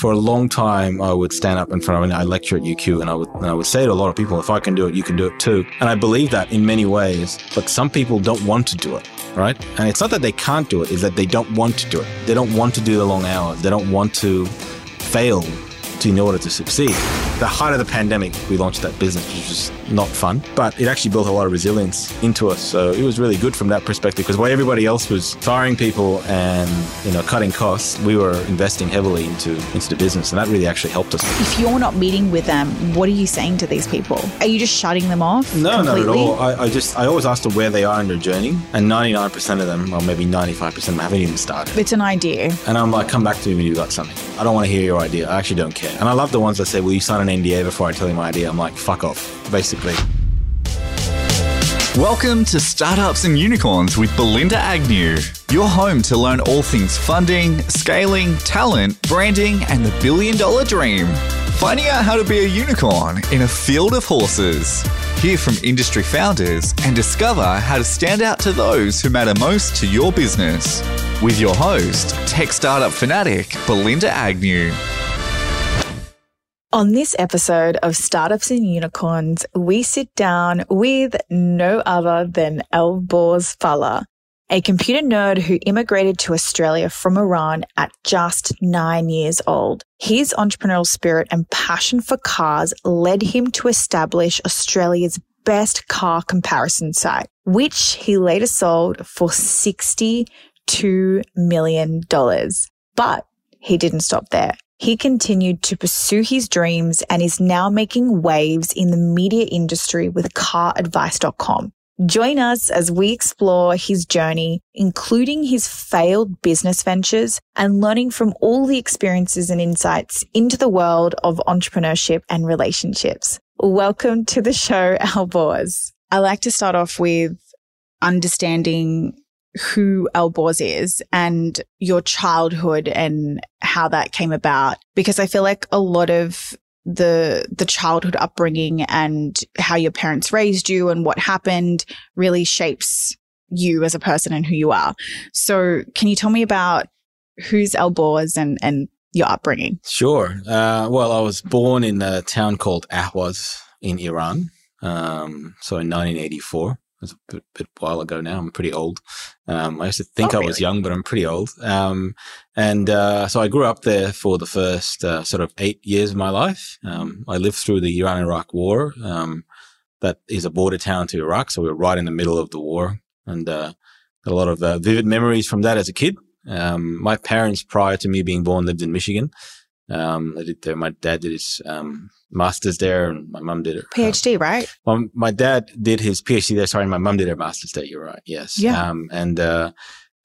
For a long time, I would stand up in front of, and I lecture at UQ, and I would, and I would say to a lot of people, if I can do it, you can do it too. And I believe that in many ways, but some people don't want to do it, right? And it's not that they can't do it, it's that they don't want to do it. They don't want to do the long hours. They don't want to fail to, in order to succeed. The height of the pandemic, we launched that business, which was not fun, but it actually built a lot of resilience into us. So it was really good from that perspective because while everybody else was firing people and you know cutting costs, we were investing heavily into into the business, and that really actually helped us. If you're not meeting with them, what are you saying to these people? Are you just shutting them off? No, completely? not at all. I, I just I always ask them where they are in their journey, and 99% of them, or maybe 95% of them, haven't even started. It's an idea. And I'm like, come back to me when you've got something. I don't want to hear your idea. I actually don't care. And I love the ones that say, will you sign an NDA before I tell you my idea? I'm like, fuck off, basically. Welcome to Startups and Unicorns with Belinda Agnew, your home to learn all things funding, scaling, talent, branding, and the billion dollar dream. Finding out how to be a unicorn in a field of horses. Hear from industry founders and discover how to stand out to those who matter most to your business. With your host, tech startup fanatic Belinda Agnew. On this episode of Startups and Unicorns, we sit down with no other than Alborz Fallah, a computer nerd who immigrated to Australia from Iran at just nine years old. His entrepreneurial spirit and passion for cars led him to establish Australia's best car comparison site, which he later sold for $62 million. But he didn't stop there. He continued to pursue his dreams and is now making waves in the media industry with caradvice.com. Join us as we explore his journey, including his failed business ventures and learning from all the experiences and insights into the world of entrepreneurship and relationships. Welcome to the show, Alborz. I like to start off with understanding who Alborz is and your childhood and how that came about because I feel like a lot of the the childhood upbringing and how your parents raised you and what happened really shapes you as a person and who you are. So, can you tell me about who's Alborz and and your upbringing? Sure. Uh, well, I was born in a town called Ahwaz in Iran. Um, so in 1984. Was a bit, bit while ago now. I'm pretty old. Um, I used to think Oh, I was young, but I'm pretty old. Um, and uh, so I grew up there for the first uh, sort of eight years of my life. Um, I lived through the Iran-Iraq War. Um, that is a border town to Iraq, so we were right in the middle of the war, and uh, a lot of uh, vivid memories from that as a kid. Um, my parents, prior to me being born, lived in Michigan. Um, did their, my dad did his um, master's there, and my mum did it. PhD, right? Well, my dad did his PhD there. Sorry, my mum did her master's there. You're right. Yes. Yeah. Um, and uh,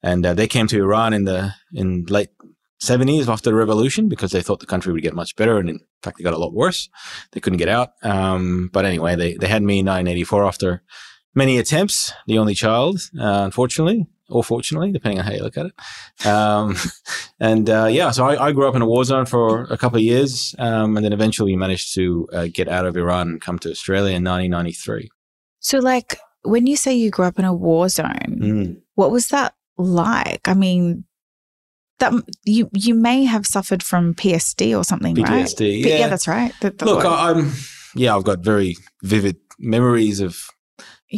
and uh, they came to Iran in the in late seventies after the revolution because they thought the country would get much better, and in fact, it got a lot worse. They couldn't get out. Um, but anyway, they they had me in 1984 after many attempts. The only child, uh, unfortunately. Or fortunately, depending on how you look at it. Um, and uh, yeah, so I, I grew up in a war zone for a couple of years, um, and then eventually managed to uh, get out of Iran and come to Australia in 1993. So, like, when you say you grew up in a war zone, Mm. what was that like? I mean, that you you may have suffered from PSD or something, right? PTSD. Yeah. yeah, that's right. Look. I, I'm yeah, I've got very vivid memories of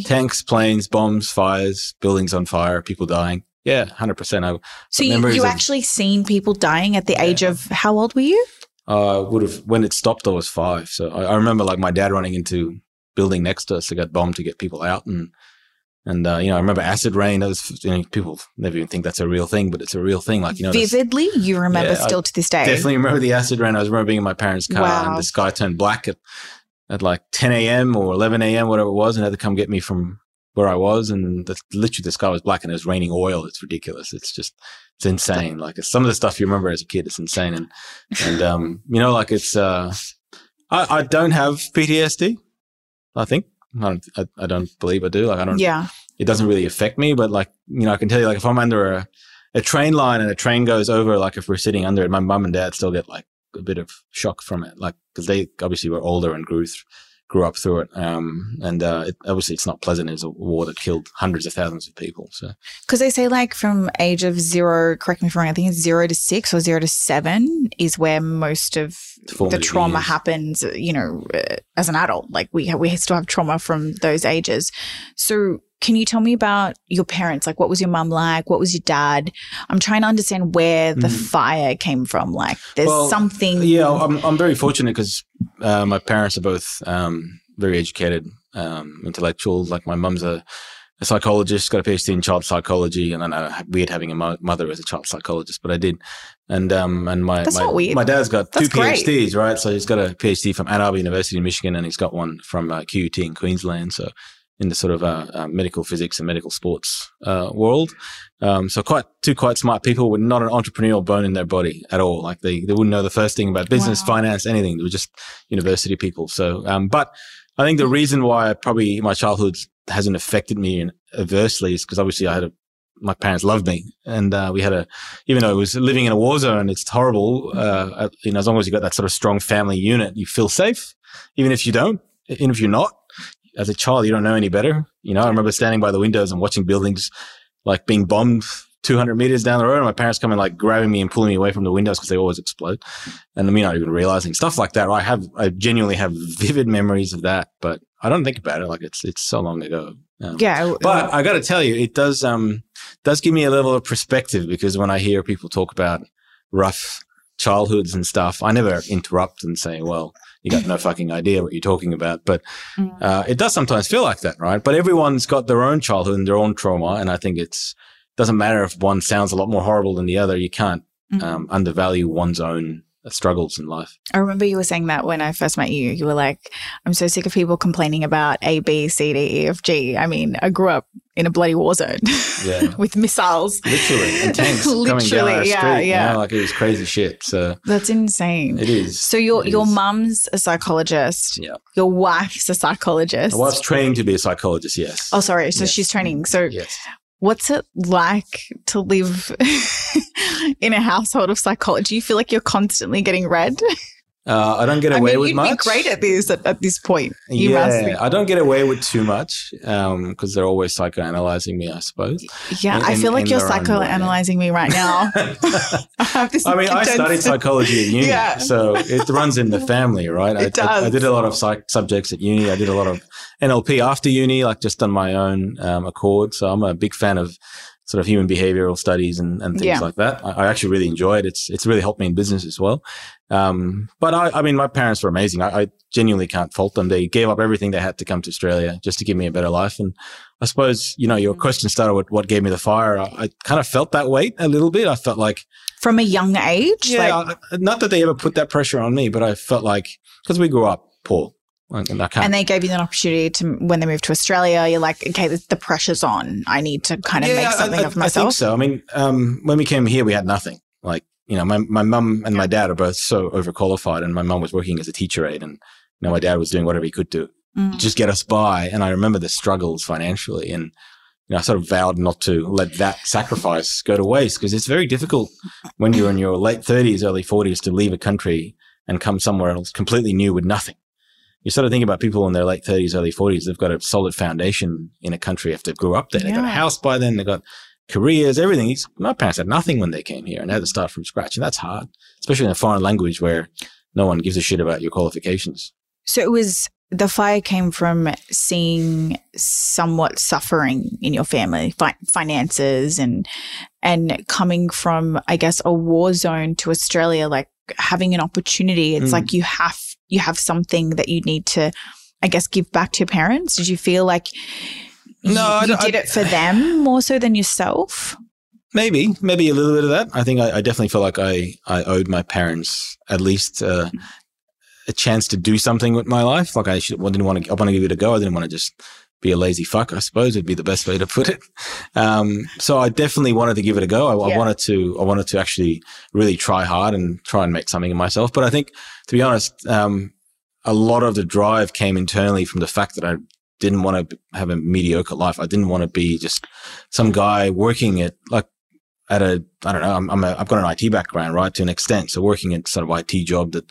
tanks, planes, bombs, fires, buildings on fire, people dying. Yeah, hundred percent. I so you, you of- actually seen people dying at the age of how old were you? uh, would have when it stopped. I was five, so I, I remember like my dad running into building next to us to get bombed to get people out, and and uh, you know I remember acid rain. That was you know, people never even think that's a real thing, but it's a real thing. Like you know, Vividly, you remember Yeah, I still to this day. Definitely remember the acid rain. I was remember being in my parents' car Wow. and the sky turned black at, at like 10 a.m. or 11 a.m., whatever it was, and had to come get me from where I was. And the, literally the sky was black and it was raining oil. It's ridiculous. It's just, it's insane. Like it's some of the stuff you remember as a kid, it's insane. And, and, um, you know, like it's, uh, I, I don't have PTSD. I think I don't, I, I don't believe I do. Like I don't, Yeah. it doesn't really affect me, but like, you know, I can tell you, like, if I'm under a, a train line and a train goes over, like, if we're sitting under it, my mum and dad still get like a bit of shock from it, like, because they obviously were older and grew th- grew up through it. Um, and uh, it, obviously, it's not pleasant. It's a war that killed hundreds of thousands of people. So, because they say like from age of zero, correct me if I'm wrong, I think it's zero to six or zero to seven is where most of the trauma years. happens. You know, uh, as an adult, like we have, we still have trauma from those ages. So can you tell me about your parents? Like, what was your mum like? What was your dad? I'm trying to understand where the mm. fire came from. Like, there's well, something. Yeah, I'm, I'm very fortunate because uh, my parents are both um, very educated um, intellectuals. Like, my mum's a, a, psychologist, got a PhD in child psychology, and I know weird having a mo- mother as a child psychologist, but I did. And um, and my That's my, not weird. my dad's got That's two PhDs, great. right? So he's got a PhD from Ann Arbor University in Michigan, and he's got one from uh, QUT in Queensland. So in the sort of uh, uh, medical physics and medical sports uh, world. Um, so quite two quite smart people with not an entrepreneurial bone in their body at all. Like they, they wouldn't know the first thing about business, wow. finance, anything. They were just university people. So, um, but I think the reason why probably my childhood hasn't affected me adversely is because obviously I had a my parents loved me, and uh, we had a, even though it was living in a war zone, it's horrible. Uh, you know, as long as you've got that sort of strong family unit, you feel safe, even if you don't, even if you're not as a child, you don't know any better. You know, I remember standing by the windows and watching buildings like being bombed 200 meters down the road and my parents coming like grabbing me and pulling me away from the windows because they always explode. And me not even realizing stuff like that. I have, I genuinely have vivid memories of that, but I don't think about it. Like it's, it's so long ago. Um, yeah. But I got to tell you, it does, um, does give me a level of perspective because when I hear people talk about rough childhoods and stuff, I never interrupt and say, well, you got no fucking idea what you're talking about. But mm. uh, it does sometimes feel like that, right? But everyone's got their own childhood and their own trauma, and I think it's doesn't matter if one sounds a lot more horrible than the other. You can't mm. um, undervalue one's own struggles in life. I remember you were saying that when I first met you. You were like, I'm so sick of people complaining about A, B, C, D, E, F, G. I mean, I grew up in a bloody war zone yeah. with missiles. Literally. And tanks Literally, coming down our yeah, street. Yeah. You know, like it was crazy shit. So That's insane. It is. So your your mum's a psychologist. Yeah. Your wife's a psychologist. My wife's training to be a psychologist, yes. Oh sorry. So yes. she's training. So yes. What's it like to live in a household of psychology? You feel like you're constantly getting read? Uh, I don't get away I mean, with you'd much. Be great at this at, at this point. You yeah, I don't get away with too much because um, they're always psychoanalyzing me. I suppose. Yeah, in, I feel in, like in you're psychoanalyzing me right now. I, I mean, I studied psychology at uni, yeah. so it runs in the family, right? It I, does. I, I, did a lot of psych subjects at uni. I did a lot of NLP after uni, like just on my own um, accord. So I'm a big fan of sort of human behavioral studies and, and things yeah. like that. I, I, actually really enjoy it. It's it's really helped me in business as well. Um, but I, I mean, my parents were amazing. I, I, genuinely can't fault them. They gave up everything they had to come to Australia just to give me a better life. And I suppose you know your mm. question started with what gave me the fire. I, I kind of felt that weight a little bit. I felt like from a young age. Yeah, like- not that they ever put that pressure on me, but I felt like because we grew up poor and they gave you an opportunity to when they moved to Australia. You're like, okay, the, the pressure's on. I need to kind of yeah, make something I, I, of myself. I think so. I mean, um, when we came here, we had nothing. Like, you know, my my mum and my dad are both so overqualified, and my mum was working as a teacher aide, and you know, my dad was doing whatever he could to mm. just get us by. And I remember the struggles financially, and you know, I sort of vowed not to let that sacrifice go to waste because it's very difficult when you're in your late 30s, early 40s to leave a country and come somewhere else completely new with nothing you sort of think about people in their late 30s, early 40s, they've got a solid foundation in a country if they grew up there. They've got a house by then, they've got careers, everything. my parents had nothing when they came here and had to start from scratch. And that's hard, especially in a foreign language where no one gives a shit about your qualifications. So it was the fire came from seeing somewhat suffering in your family, fi- finances, and and coming from, I guess, a war zone to Australia, like having an opportunity. It's mm. like you have you have something that you need to, I guess, give back to your parents? Did you feel like no, you, you did I, it for them more so than yourself? Maybe, maybe a little bit of that. I think I, I definitely feel like I, I owed my parents at least uh, a chance to do something with my life. Like I should, I didn't want to, I want to give it a go. I didn't want to just be a lazy fuck, I suppose would be the best way to put it. Um, so I definitely wanted to give it a go. I, yeah. I, wanted to, I wanted to actually really try hard and try and make something of myself. But I think, to be honest, um, a lot of the drive came internally from the fact that I didn't want to have a mediocre life. I didn't want to be just some guy working at like at a, I don't know, I'm, I'm a, I've got an IT background, right? To an extent. So working at sort of IT job that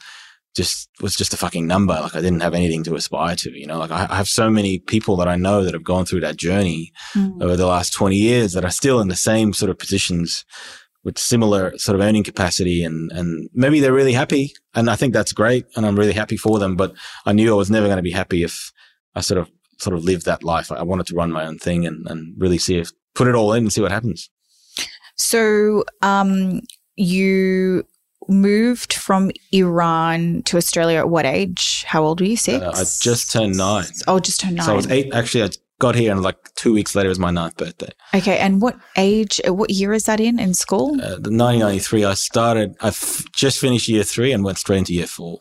just was just a fucking number. Like I didn't have anything to aspire to, you know, like I, I have so many people that I know that have gone through that journey Mm. over the last 20 years that are still in the same sort of positions with similar sort of earning capacity and, and maybe they're really happy. And I think that's great. And I'm really happy for them, but I knew I was never going to be happy if I sort of, sort of lived that life. I wanted to run my own thing and, and really see if, put it all in and see what happens. So, um, you moved from Iran to Australia at what age? How old were you? Six? Uh, I just turned nine. Oh, just turned nine. So I was eight. Actually, I got here and like two weeks later was my ninth birthday. Okay, and what age? uh, What year is that in? In school? Uh, the 1993, I started, I f- just finished year three and went straight into year four.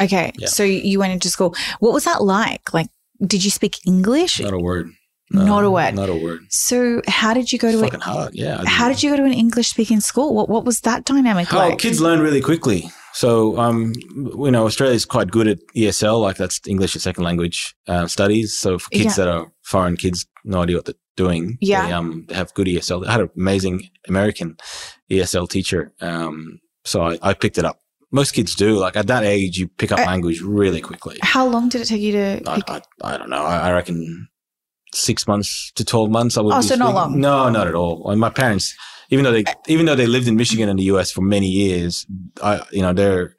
Okay, yeah. so you went into school. What was that like? Like, did you speak English? Not a word. Not a word. Not a word. So, how did you go to? Fucking A, hard. Yeah. How did you go to an English speaking school? What What was that dynamic Oh, like? kids learn really quickly. So, um, you know, Australia's quite good at ESL, like that's English as second language uh, studies. So for kids Yeah. that are foreign kids, no idea what they're doing. Yeah. They, um, they have good ESL. I had an amazing American ESL teacher. Um, so I, I picked it up. Most kids do. Like at that age, you pick up Uh, language really quickly. How long did it take you to? I? I, I don't know. I, I reckon six months to 12 months. I would Oh, so not long. No, not at all. My parents, even though they, uh, even though they lived in Michigan and the US for many years, I, you know, they're,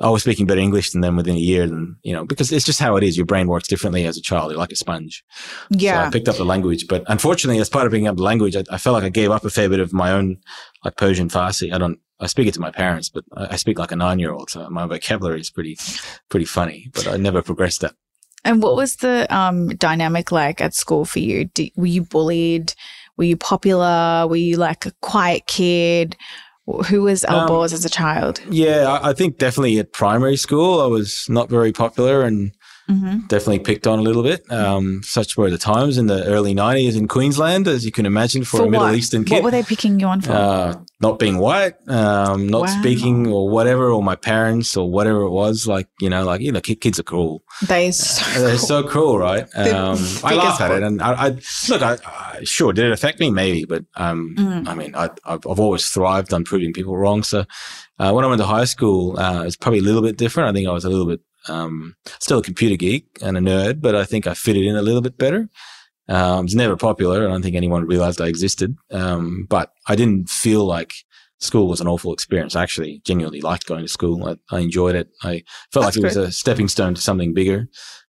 I was speaking better English than them within a year than, you know, because it's just how it is. Your brain works differently as a child. You're like a sponge. So yeah. I picked up the language, but unfortunately, as part of picking up the language, I, I felt like I gave up a fair bit of my own, like Persian Farsi. I don't, I speak it to my parents, but I, I speak like a nine year old. So my vocabulary is pretty, pretty funny, but I never progressed that. And what was the um, dynamic like at school for you? Did, were you bullied? Were you popular? Were you like a quiet kid? Who was Um, Alborz as a child? Yeah, I, I think definitely at primary school, I was not very popular and hmm definitely picked on a little bit. Um, such were the times in the early 90s in Queensland, as you can imagine, for, a Middle what? Eastern kid. What were they picking you on for? uh, not being white, um, not Wow. speaking or whatever, or my parents or whatever it was. Like, you know, like, you know, kids are cruel. they so They're so cruel, right? Um, I laugh at it. And I, I look, I, I, sure, did it affect me? Maybe. But, um, Mm. I mean, I, I've I've always thrived on proving people wrong. So, uh, when I went to high school, uh, it's probably a little bit different. I think I was a little bit, um, still a computer geek and a nerd, but I think I fitted in a little bit better. Um, it's never popular. I don't think anyone realized I existed. Um, but I didn't feel like school was an awful experience. I actually genuinely liked going to school. I, I enjoyed it. I felt That's like it was a stepping stone to something bigger.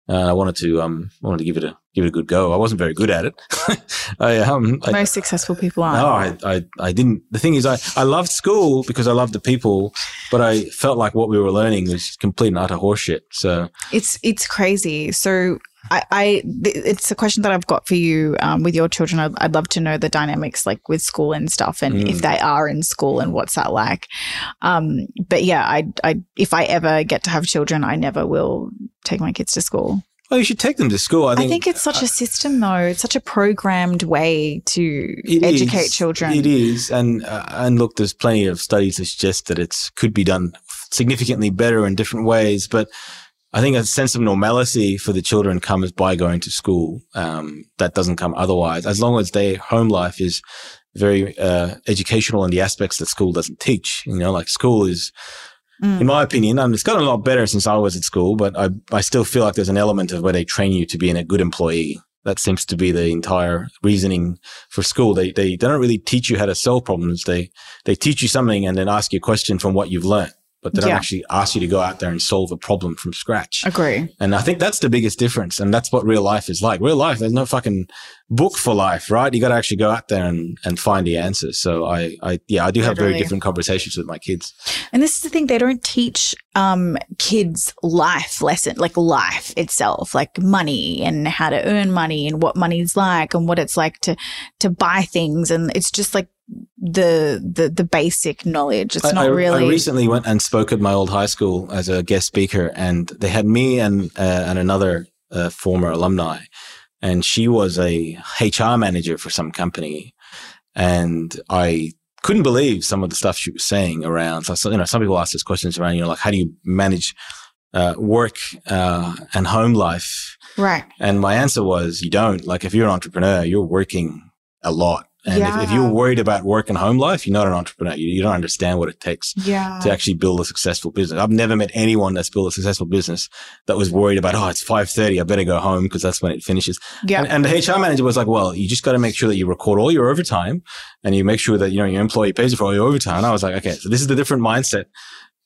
Uh, I wanted to, um, wanted to give it a, give it a good go. I wasn't very good at it. I, um, I, most successful people aren't. no, I, I, I didn't. The thing is, I, I loved school because I loved the people, but I felt like what we were learning was complete and utter horseshit. So, It's it's crazy. So I, I th- it's a question that I've got for you um, with your children. I'd, I'd love to know the dynamics like with school and stuff, and Mm. if they are in school and what's that like. Um, but yeah, I, I if I ever get to have children, I never will take my kids to school. well, you should take them to school. I I think, think, it's such a system, though. It's such a programmed way to educate is. children. It is, and uh, and look, there's plenty of studies that suggest that it could be done significantly better in different ways. But I think a sense of normalcy for the children comes by going to school. Um, that doesn't come otherwise. As long as their home life is very uh, educational in the aspects that school doesn't teach. You know, like school is Mm. in my opinion, um, it's gotten a lot better since I was at school, but I, I still feel like there's an element of where they train you to be in a good employee. That seems to be the entire reasoning for school. They, they, they don't really teach you how to solve problems. They, they teach you something and then ask you a question from what you've learned, but they don't Yeah. actually ask you to go out there and solve a problem from scratch. Agree. And I think that's the biggest difference. And that's what real life is like. Real life, there's no fucking book for life, right? You got to actually go out there and, and find the answers. So I, I, yeah, I do have very different conversations with my kids. And this is the thing, they don't teach um, kids life lesson, like life itself, like money and how to earn money and what money's like and what it's like to to buy things. And it's just like the the the basic knowledge. It's I, not really I recently went and spoke at my old high school as a guest speaker, and they had me and uh, and another uh, former alumni, and she was a HR manager for some company, and I couldn't believe some of the stuff she was saying around. So, so, you know, some people ask us questions around, you know, like how do you manage uh, work uh, and home life? right. And my answer was, you don't. Like, if you're an entrepreneur, you're working a lot And if, if you're worried about work and home life, you're not an entrepreneur. You, you don't understand what it takes Yeah. to actually build a successful business. I've never met anyone that's built a successful business that was worried about, oh, it's 5.30. I better go home because that's when it finishes. Yeah. And, and the HR manager was like, well, you just got to make sure that you record all your overtime and you make sure that, you know, your employee pays you for all your overtime. And I was like, okay, so this is the different mindset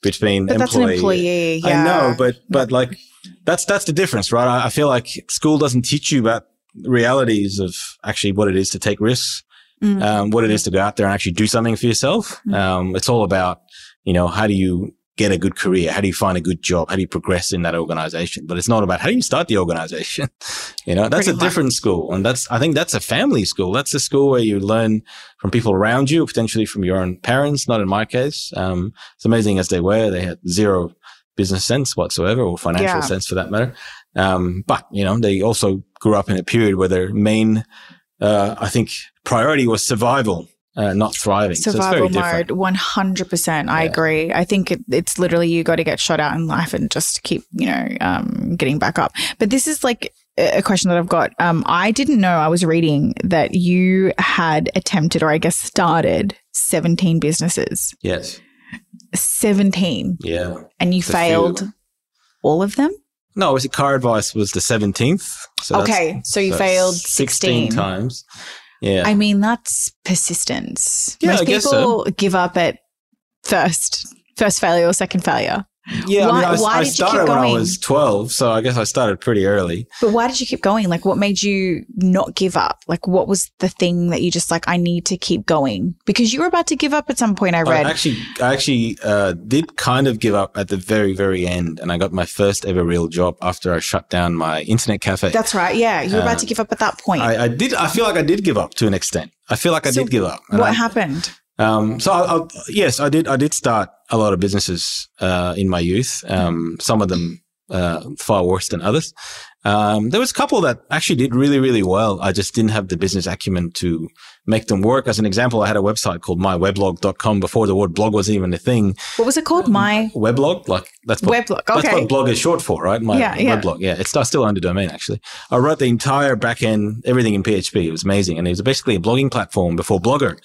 between but that's an employee. employee. Yeah. I know, but, but like, that's, that's the difference, right? I, I feel like school doesn't teach you about realities of actually what it is to take risks, Mm. um, what it is to go out there and actually do something for yourself. Mm. Um, it's all about, you know, how do you get a good career? How do you find a good job? How do you progress in that organization? But it's not about how do you start the organization? you know, that's Pretty a different school. And that's, I think that's a family school. That's a school where you learn from people around you, potentially from your own parents, not in my case. Um, as amazing as they were, they had zero business sense whatsoever or financial Yeah. sense for that matter. Um, but, you know, they also grew up in a period where their main, uh, I think priority was survival, uh, not thriving. so it's Survival very mode, one hundred percent. I Yeah. agree. I think it, it's literally you got to get shot out in life and just keep, you know, um, getting back up. But this is like a question that I've got. Um, I didn't know. I was reading that you had attempted, or I guess started, seventeen businesses. Yes. Seventeen, Yeah. and you It's failed all of them. No, was it car advice was the 17th. So okay, so you so failed 16 sixteen times. Yeah. I mean, that's persistence. Yeah, Most I people give up at first, first failure or second failure. Yeah. I, mean, I, why I did you keep started when I was 12. So I guess I started pretty early. But why did you keep going? Like, what made you not give up? Like, what was the thing that you just like, I need to keep going? Because you were about to give up at some point, I read. I actually, I actually uh, did kind of give up at the very, very end. And I got my first ever real job after I shut down my internet cafe. That's right. Yeah. You were about to Um, give up at that point. I, I did. I feel like I did give up to an extent. I feel like I So did give up. What I- happened? Um, so I, I, yes, I did. I did start a lot of businesses uh, in my youth. Um, some of them uh, far worse than others. Um, there was a couple that actually did really, really well. I just didn't have the business acumen to make them work. As an example, I had a website called myweblog.com before the word blog was even a thing. What was it called? My Weblog, like that's what, weblog. that's what blog is short for, right? My Yeah, yeah. weblog. Yeah, it's I still the domain actually. I wrote the entire back end, everything in PHP. It was amazing, and it was basically a blogging platform before Blogger.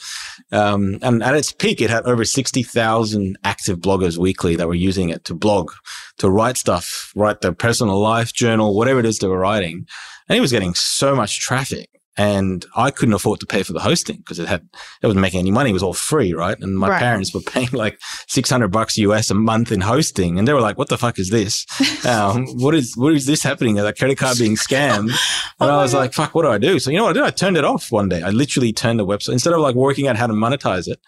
Um, and at its peak, it had over sixty thousand active bloggers weekly that were using it to blog, to write stuff, write their personal life journal, whatever it they were writing, and it was getting so much traffic. And I couldn't afford to pay for the hosting because it had, it wasn't making any money. It was all free, right? And my Right. parents were paying like 600 bucks US a month in hosting. And they were like, what the fuck is this? Um, what is, what is this happening? Is that credit card being scammed? And Oh I was God. like, fuck, what do I do? So you know what I did? I turned it off one day. I literally turned the website instead of like working out how to monetize it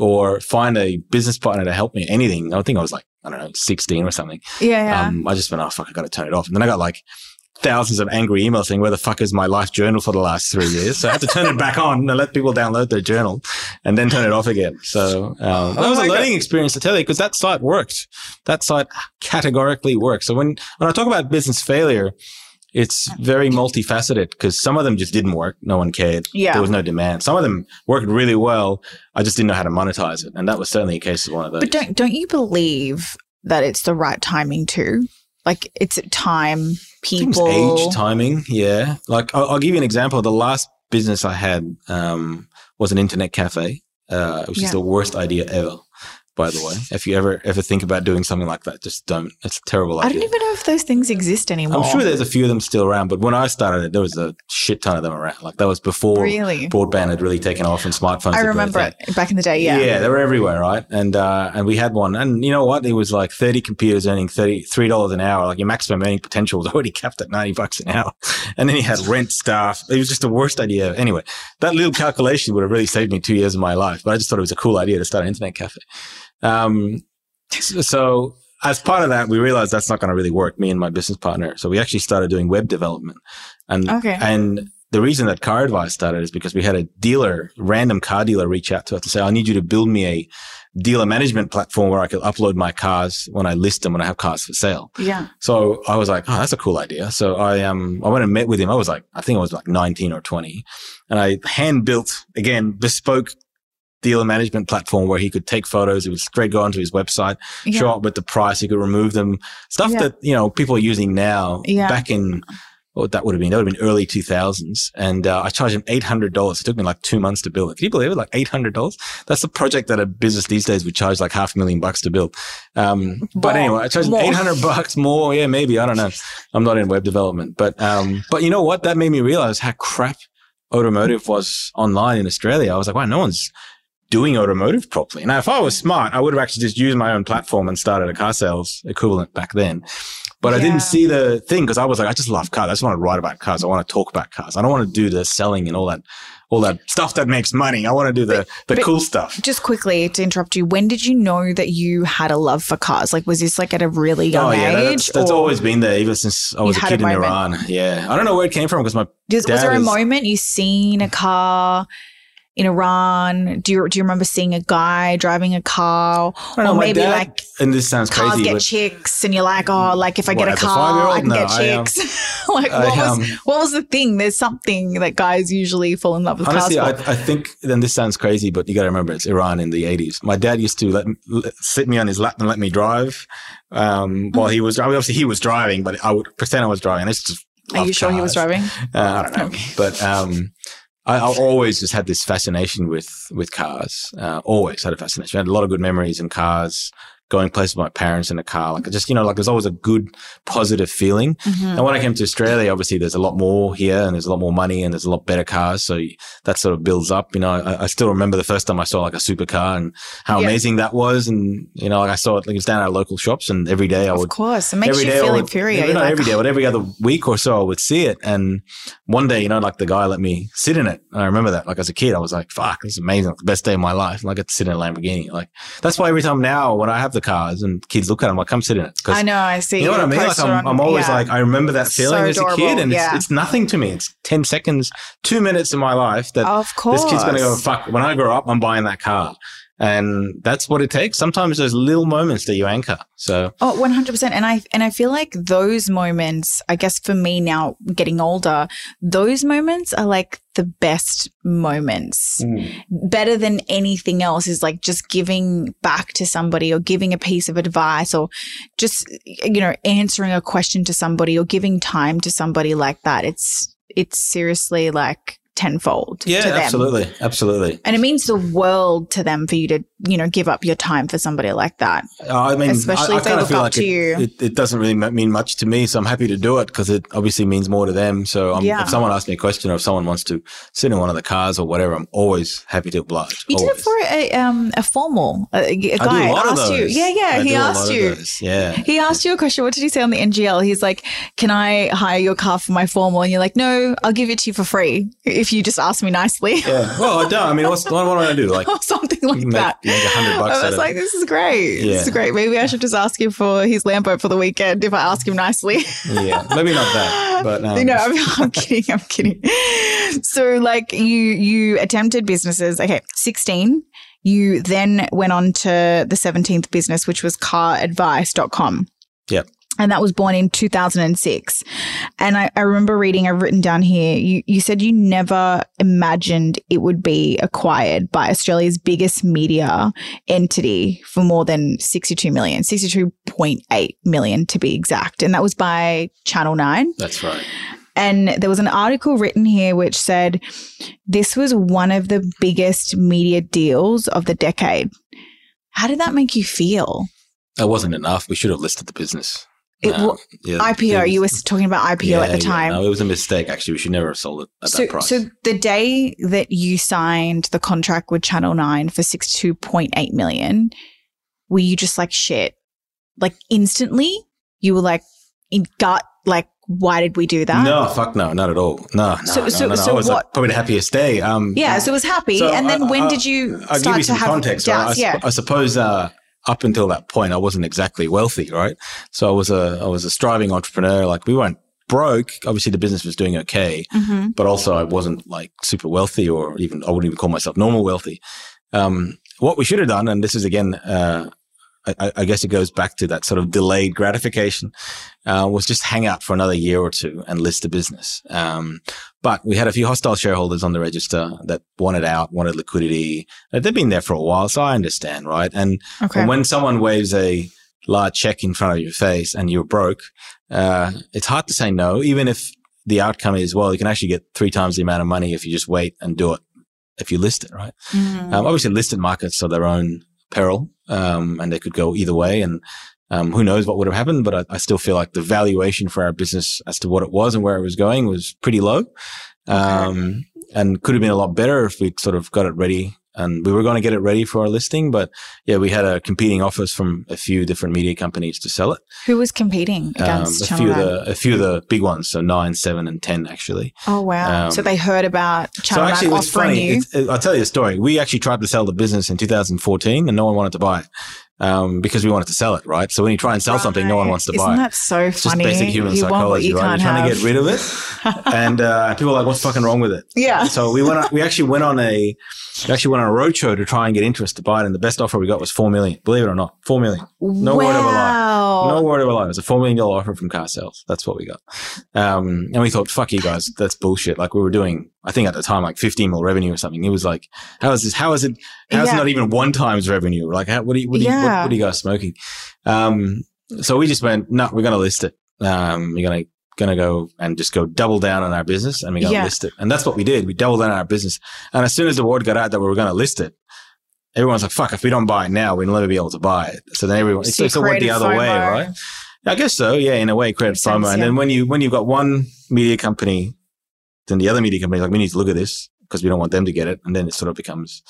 or find a business partner to help me, anything. I think I was like, I don't know, 16 or something. yeah, yeah. Um, I just went, oh, fuck, I got to turn it off. And then I got like thousands of angry emails saying, where the fuck is my life journal for the last three years? So I had to turn it back on and let people download their journal and then turn it off again. So um, that Oh was a my God. learning experience to tell you because that site worked. That site categorically worked. So when, when I talk about business failure, it's very multifaceted because some of them just didn't work. No one cared. Yeah. There was no demand. Some of them worked really well. I just didn't know how to monetize it. And that was certainly a case of one of those. but don't don't you believe that it's the right timing too? Like it's time, people. age, timing. Yeah. Like I'll, I'll give you an example. The last business I had um, was an internet cafe, uh, which Yeah. is the worst idea ever. By the way, if you ever ever think about doing something like that, just don't. It's a terrible I idea. don't even know if those things exist anymore. I'm sure there's a few of them still around, but when I started it, there was a shit ton of them around. Like that was before really. broadband had really taken off and smartphones. I remember it back in the day. Yeah. yeah, they were everywhere, right? And uh, and we had one, and you know what? It was like thirty computers earning thirty three dollars an hour. Like your maximum earning potential was already capped at ninety bucks an hour, and then you had rent, staff. It was just the worst idea. Anyway, that little calculation would have really saved me two years of my life. But I just thought it was a cool idea to start an internet cafe. Um, so, as part of that, we realized that's not going to really work. Me and my business partner. So we actually started doing web development, and Okay. and the reason that Car Advice started is because we had a dealer, random car dealer, reach out to us to say, "I need you to build me a dealer management platform where I could upload my cars when I list them when I have cars for sale." Yeah. So I was like, "Oh, that's a cool idea." So I um I went and met with him. I was like, I think I was like 19 or 20, and I hand built again bespoke dealer management platform where he could take photos. It would straight go onto his website, show up with the price. He could remove them. Stuff Yeah. that, you know, people are using now Yeah. back in, what that would have been. That would have been early 2000s. And uh, I charged him $800. It took me like two months to build it. Can you believe it? Like $800? That's a project that a business these days would charge like half a million bucks to build. Um, but anyway, I charged More. 800 bucks more. Yeah, maybe. I don't know. I'm not in web development, but, um, but you know what? That made me realize how crap automotive was online in Australia. I was like, wow, no one's doing automotive properly. Now, if I was smart, I would have actually just used my own platform and started a car sales equivalent back then. But I didn't see the thing because I was like, I just love cars. I just want to write about cars. I want to talk about cars. I don't want to do the selling and all that, all that stuff that makes money. I want to do the, the but- cool stuff. Just quickly to interrupt you, when did you know that you had a love for cars? Like, was this like at a really oh, young oh yeah, age? that's, that's always been there ever since I was a had a kid in? Iran. Yeah, I don't know where it came from because my Does, was there a moment you seen a car in Iran? Do you do you remember seeing a guy driving a car, don't know, or maybe dad- like and this sounds cars crazy, get chicks, and you're like, oh, like if I What, get a car. I can No, get chicks. like I, what was um, what was the thing? There's something that guys usually fall in love with Honestly, I. I think, then this sounds crazy, but you got to remember it's Iran in the 80s. My dad used to let, let sit me on his lap and let me drive um, while he was, I mean, obviously he was driving, but I would pretend I was driving. I just Are you love sure he was driving? Uh, I don't know, Okay. but um, I, I always just had this fascination with with cars. Uh, always had a fascination. I had a lot of good memories in cars. Going places with my parents in a car, like just you know, like there's always a good, positive feeling. Mhm. And when I came to Australia, obviously there's a lot more here, and there's a lot more money, and there's a lot better cars. So that sort of builds up. You know, I, I still remember the first time I saw like a supercar and how Yeah. amazing that was. And you know, like I saw it, like it's down at local shops, and every day I would. Of course, it makes you feel would- inferior. Not like, every day, but every other week or so, I would see it. And one day, you know, like the guy let me sit in it. And I remember that, like as a kid, I was like, "Fuck, this is amazing! Like, the best day of my life." And I get to sit in a Lamborghini. Like that's why every time now, when I have the cars and kids look at them, like, "Come sit in it." 'Cause I know, I see. you know what I mean? Like I'm, I'm always yeah. like, I remember that So feeling as a kid, and yeah. it's, it's nothing to me. It's ten seconds, two minutes in my life that of course, this kid's gonna go. Fuck! When I grow up, I'm buying that car. And that's what it takes. Sometimes those little moments that you anchor. So Oh, 100%. And I and I feel like those moments, I guess for me now getting older, those moments are like the best moments. Hmm. Better than anything else is like just giving back to somebody or giving a piece of advice or just you know, answering a question to somebody or giving time to somebody like that. It's it's seriously like tenfold yeah, to them. absolutely, absolutely. And it means the world to them for you to, you know, give up your time for somebody like that. Uh, I mean, Especially I, I if they look up like to it, you. It, it doesn't really mean much to me, so I'm happy to do it because it obviously means more to them. So Yeah. if someone asks me a question or if someone wants to sit in one of the cars or whatever, I'm always happy to oblige. You did it for a um a formal a, a do guy a asked you. Yeah, yeah. I he a asked you. Yeah. He asked you a question. What did he say on the NGL? He's like, "Can I hire your car for my formal?" And you're like, "No, I'll give it to you for free if you just ask me nicely." Yeah. Well, I don't. I mean, what's, what, what am I going to do? Like, something like make, that. make hundred bucks I was like, "This is great. This is great. Maybe I should just ask him for his Lambo for the weekend if I ask him nicely." Yeah. Maybe not that, but um, you know, I'm, I'm kidding. I'm kidding. So, like, you you attempted businesses. Okay, sixteen. You then went on to the seventeenth business, which was caradvice.com. Yep. And that was born in 2006. And I, I remember reading, I've written down here, you, you said you never imagined it would be acquired by Australia's biggest media entity for more than 62 million, 62.8 million to be exact. And that was by Channel 9. that's right. And there was an article written here which said this was one of the biggest media deals of the decade. How did that make you feel? That wasn't enough. We should have listed the business. It No, yeah, IPO, it you were talking about IPO yeah, at the yeah, time. no, it was a mistake. Actually, we should never have sold it at so, that price. so the day that you signed the contract with Channel 9 for 62.8 million, were you just like shit? Like instantly? You were like in gut, like, why did we do that? no, fuck no, not at all. No, no, So- no, so- no, no. so was like, probably the happiest day. Um, Yeah, so it was happy. So and then I- when I- did you I'll start give you to some context. Right? I, yeah. I suppose uh, up until that point, I wasn't exactly wealthy, right? So I was a I was a striving entrepreneur. Like we weren't broke. Obviously, the business was doing okay, Mhm. but also I wasn't like super wealthy, or even I wouldn't even call myself normal wealthy. Um, what we should have done, and this is again. Uh, I- I, guess it goes back to that sort of delayed gratification, uh, was just hang out for another year or two and list the business. Um, but we had a few hostile shareholders on the register that wanted out, wanted liquidity. Uh, They've been there for a while, so I understand, right? And Okay. and when someone waves a large check in front of your face and you're broke, uh, it's hard to say no, even if the outcome is, well, you can actually get three times the amount of money if you just wait and do it. If you list it, right? Mm. Um, obviously, listed markets are their own peril, um, and they could go either way. And um, who knows what would have happened? But I, I, still feel like the valuation for our business as to what it was and where it was going was pretty low, um, and could have been a lot better if we sort of got it ready and we were going to get it ready for our listing, but yeah, we had a competing offers from a few different media companies to sell it. Who was competing against um, a Channel few of the a few of the big ones, so nine, seven, and ten actually. Oh wow! um, so they heard about Channel so actually, 9 it's offering funny. you. It's, I'll tell you a story. We actually tried to sell the business in 2014, and no one wanted to buy it um, because we wanted to sell it, right? So when you try and sell something, no one wants to Isn't buy it. that so It's just basic human you psychology, you right? You're trying have. to get rid of it, and uh, people are like, "What's fucking wrong with it?" yeah. So we went. On, we actually went on a. We actually went on a roadshow to try and get interest to buy it, and the best offer we got was four million. Believe it or not, four million. No word of a lie. No word of a lie. It was a four million dollar offer from car sales. That's what we got. Um, and we thought, fuck you guys, that's bullshit. Like we were doing, I think at the time, like 15 mil revenue or something. It was like, how is this? How is it? How is it not even one times revenue? Like, how, what are you, what are you, what, what are you guys smoking? Um, so we just went, no, we're going to list it. Um, we're going to, going to go and just go double down on our business and we're going to Yeah. list it. And that's what we did. We doubled down on our business. And as soon as the word got out that we were going to list it, everyone's like, fuck, if we don't buy it now, we'll never be able to buy it. So then everyone, So it's it went the other way, right? I guess so. Yeah, in a way, Makes FOMO. sense, and then when you when you've got one media company, then the other media company like we need to look at this because we don't want them to get it, and then it sort of becomes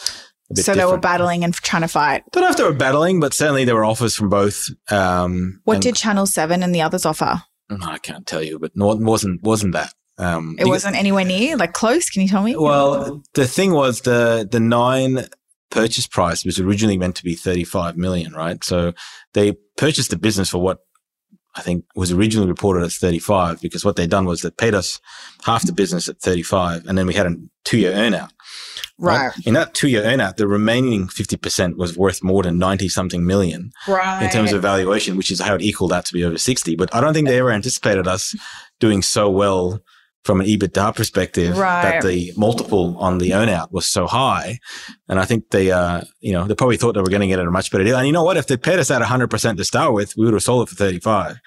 a bit So they were battling and trying to fight. Don't know if they were battling, but certainly there were offers from both. Um, What did Channel Seven and the others offer? I can't tell you, but it wasn't wasn't that. Um, It wasn't anywhere near, like close. Can you tell me? Well, the thing was the the nine purchase price was originally meant to be 35 million, right? So they purchased the business for what I think was originally reported as 35 because what they'd done was they paid us half the business at 35 and then we had a two year earnout. right, In that two year earnout, the remaining 50% was worth more than 90 something million right. in terms of valuation, which is how it equaled out to be over 60. But I don't think they ever anticipated us doing so well from an EBITDA perspective Right. that the multiple on the earnout was so high. And I think they, uh, you know, they probably thought they were going to get it a much better deal. And you know what? If they paid us at 100% to start with, we would have sold it for 35.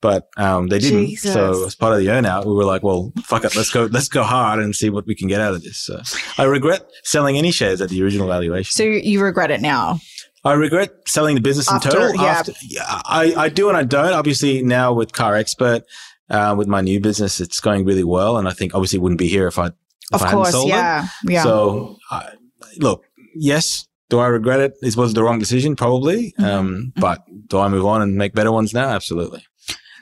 But um, they didn't. Jesus. So as part of the earnout, we were like, well, fuck it. Let's go, let's go hard and see what we can get out of this. So I regret selling any shares at the original valuation. so you regret it now. I regret selling the business in total. yeah. After, yeah, I, I do and I don't. Obviously, now with Car Expert, uh, with my new business, it's going really well. And I think obviously wouldn't be here if I, if Of I hadn't course, sold yeah, it. yeah. So, I, look, yes, do I regret it? This was the wrong decision, probably. Mhm. Um, but do I move on and make better ones now? Absolutely.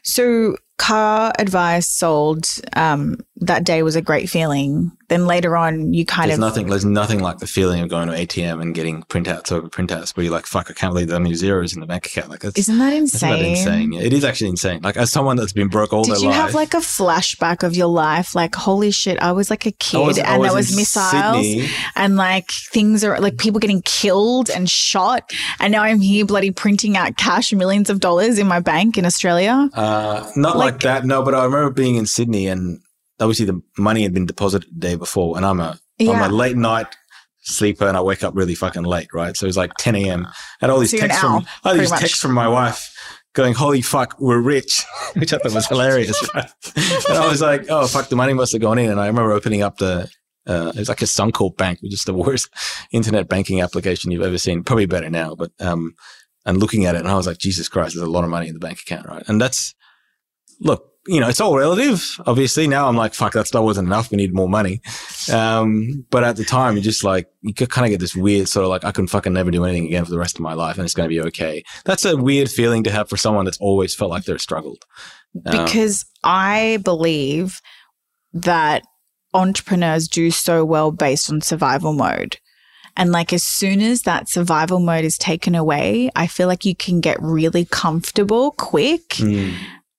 So car advice sold um, that day was a great feeling. Then later on, you kind of There's of nothing. There's nothing like the feeling of going to ATM and getting printouts over printouts where you're like, "Fuck, I can't believe there are many zeros in the bank account." Like that's isn't that isn't insane? that insane? Yeah, it is actually insane. Like as someone that's been broke all Did their you have like a flashback of your life? Like, holy shit, I was like a kid was- and there was was missiles Sydney. and like things are like people getting killed and shot. And now I'm here bloody printing out cash, millions of dollars in my bank in Australia. Uh, not like, Like- that. No, but I remember being in Sydney and obviously the money had been deposited the day before, and I'm a I'm a late night sleeper and I wake up really fucking late, right? So it was like 10 a.m. I had all these So texts owl, from had these much. texts from my wife going, "Holy fuck, we're rich," which I thought was hilarious. Right? and I was like, "Oh fuck, the money must have gone in." And I remember opening up the. Uh, it was like a Suncorp bank, which is the worst internet banking application you've ever seen. Probably better now, but um, and looking at it, and I was like, Jesus Christ, there's a lot of money in the bank account, right? And that's look, you know, it's all relative. Obviously, now I'm like, fuck, that's that wasn't enough. We need more money. Um, but at the time, you just like you kind of get this weird sort of like, I can fucking never do anything again for the rest of my life, and it's going to be okay. That's a weird feeling to have for someone that's always felt like they're struggled. Um, because I believe that entrepreneurs do so well based on survival mode. And like as soon as that survival mode is taken away, I feel like you can get really comfortable quick mm,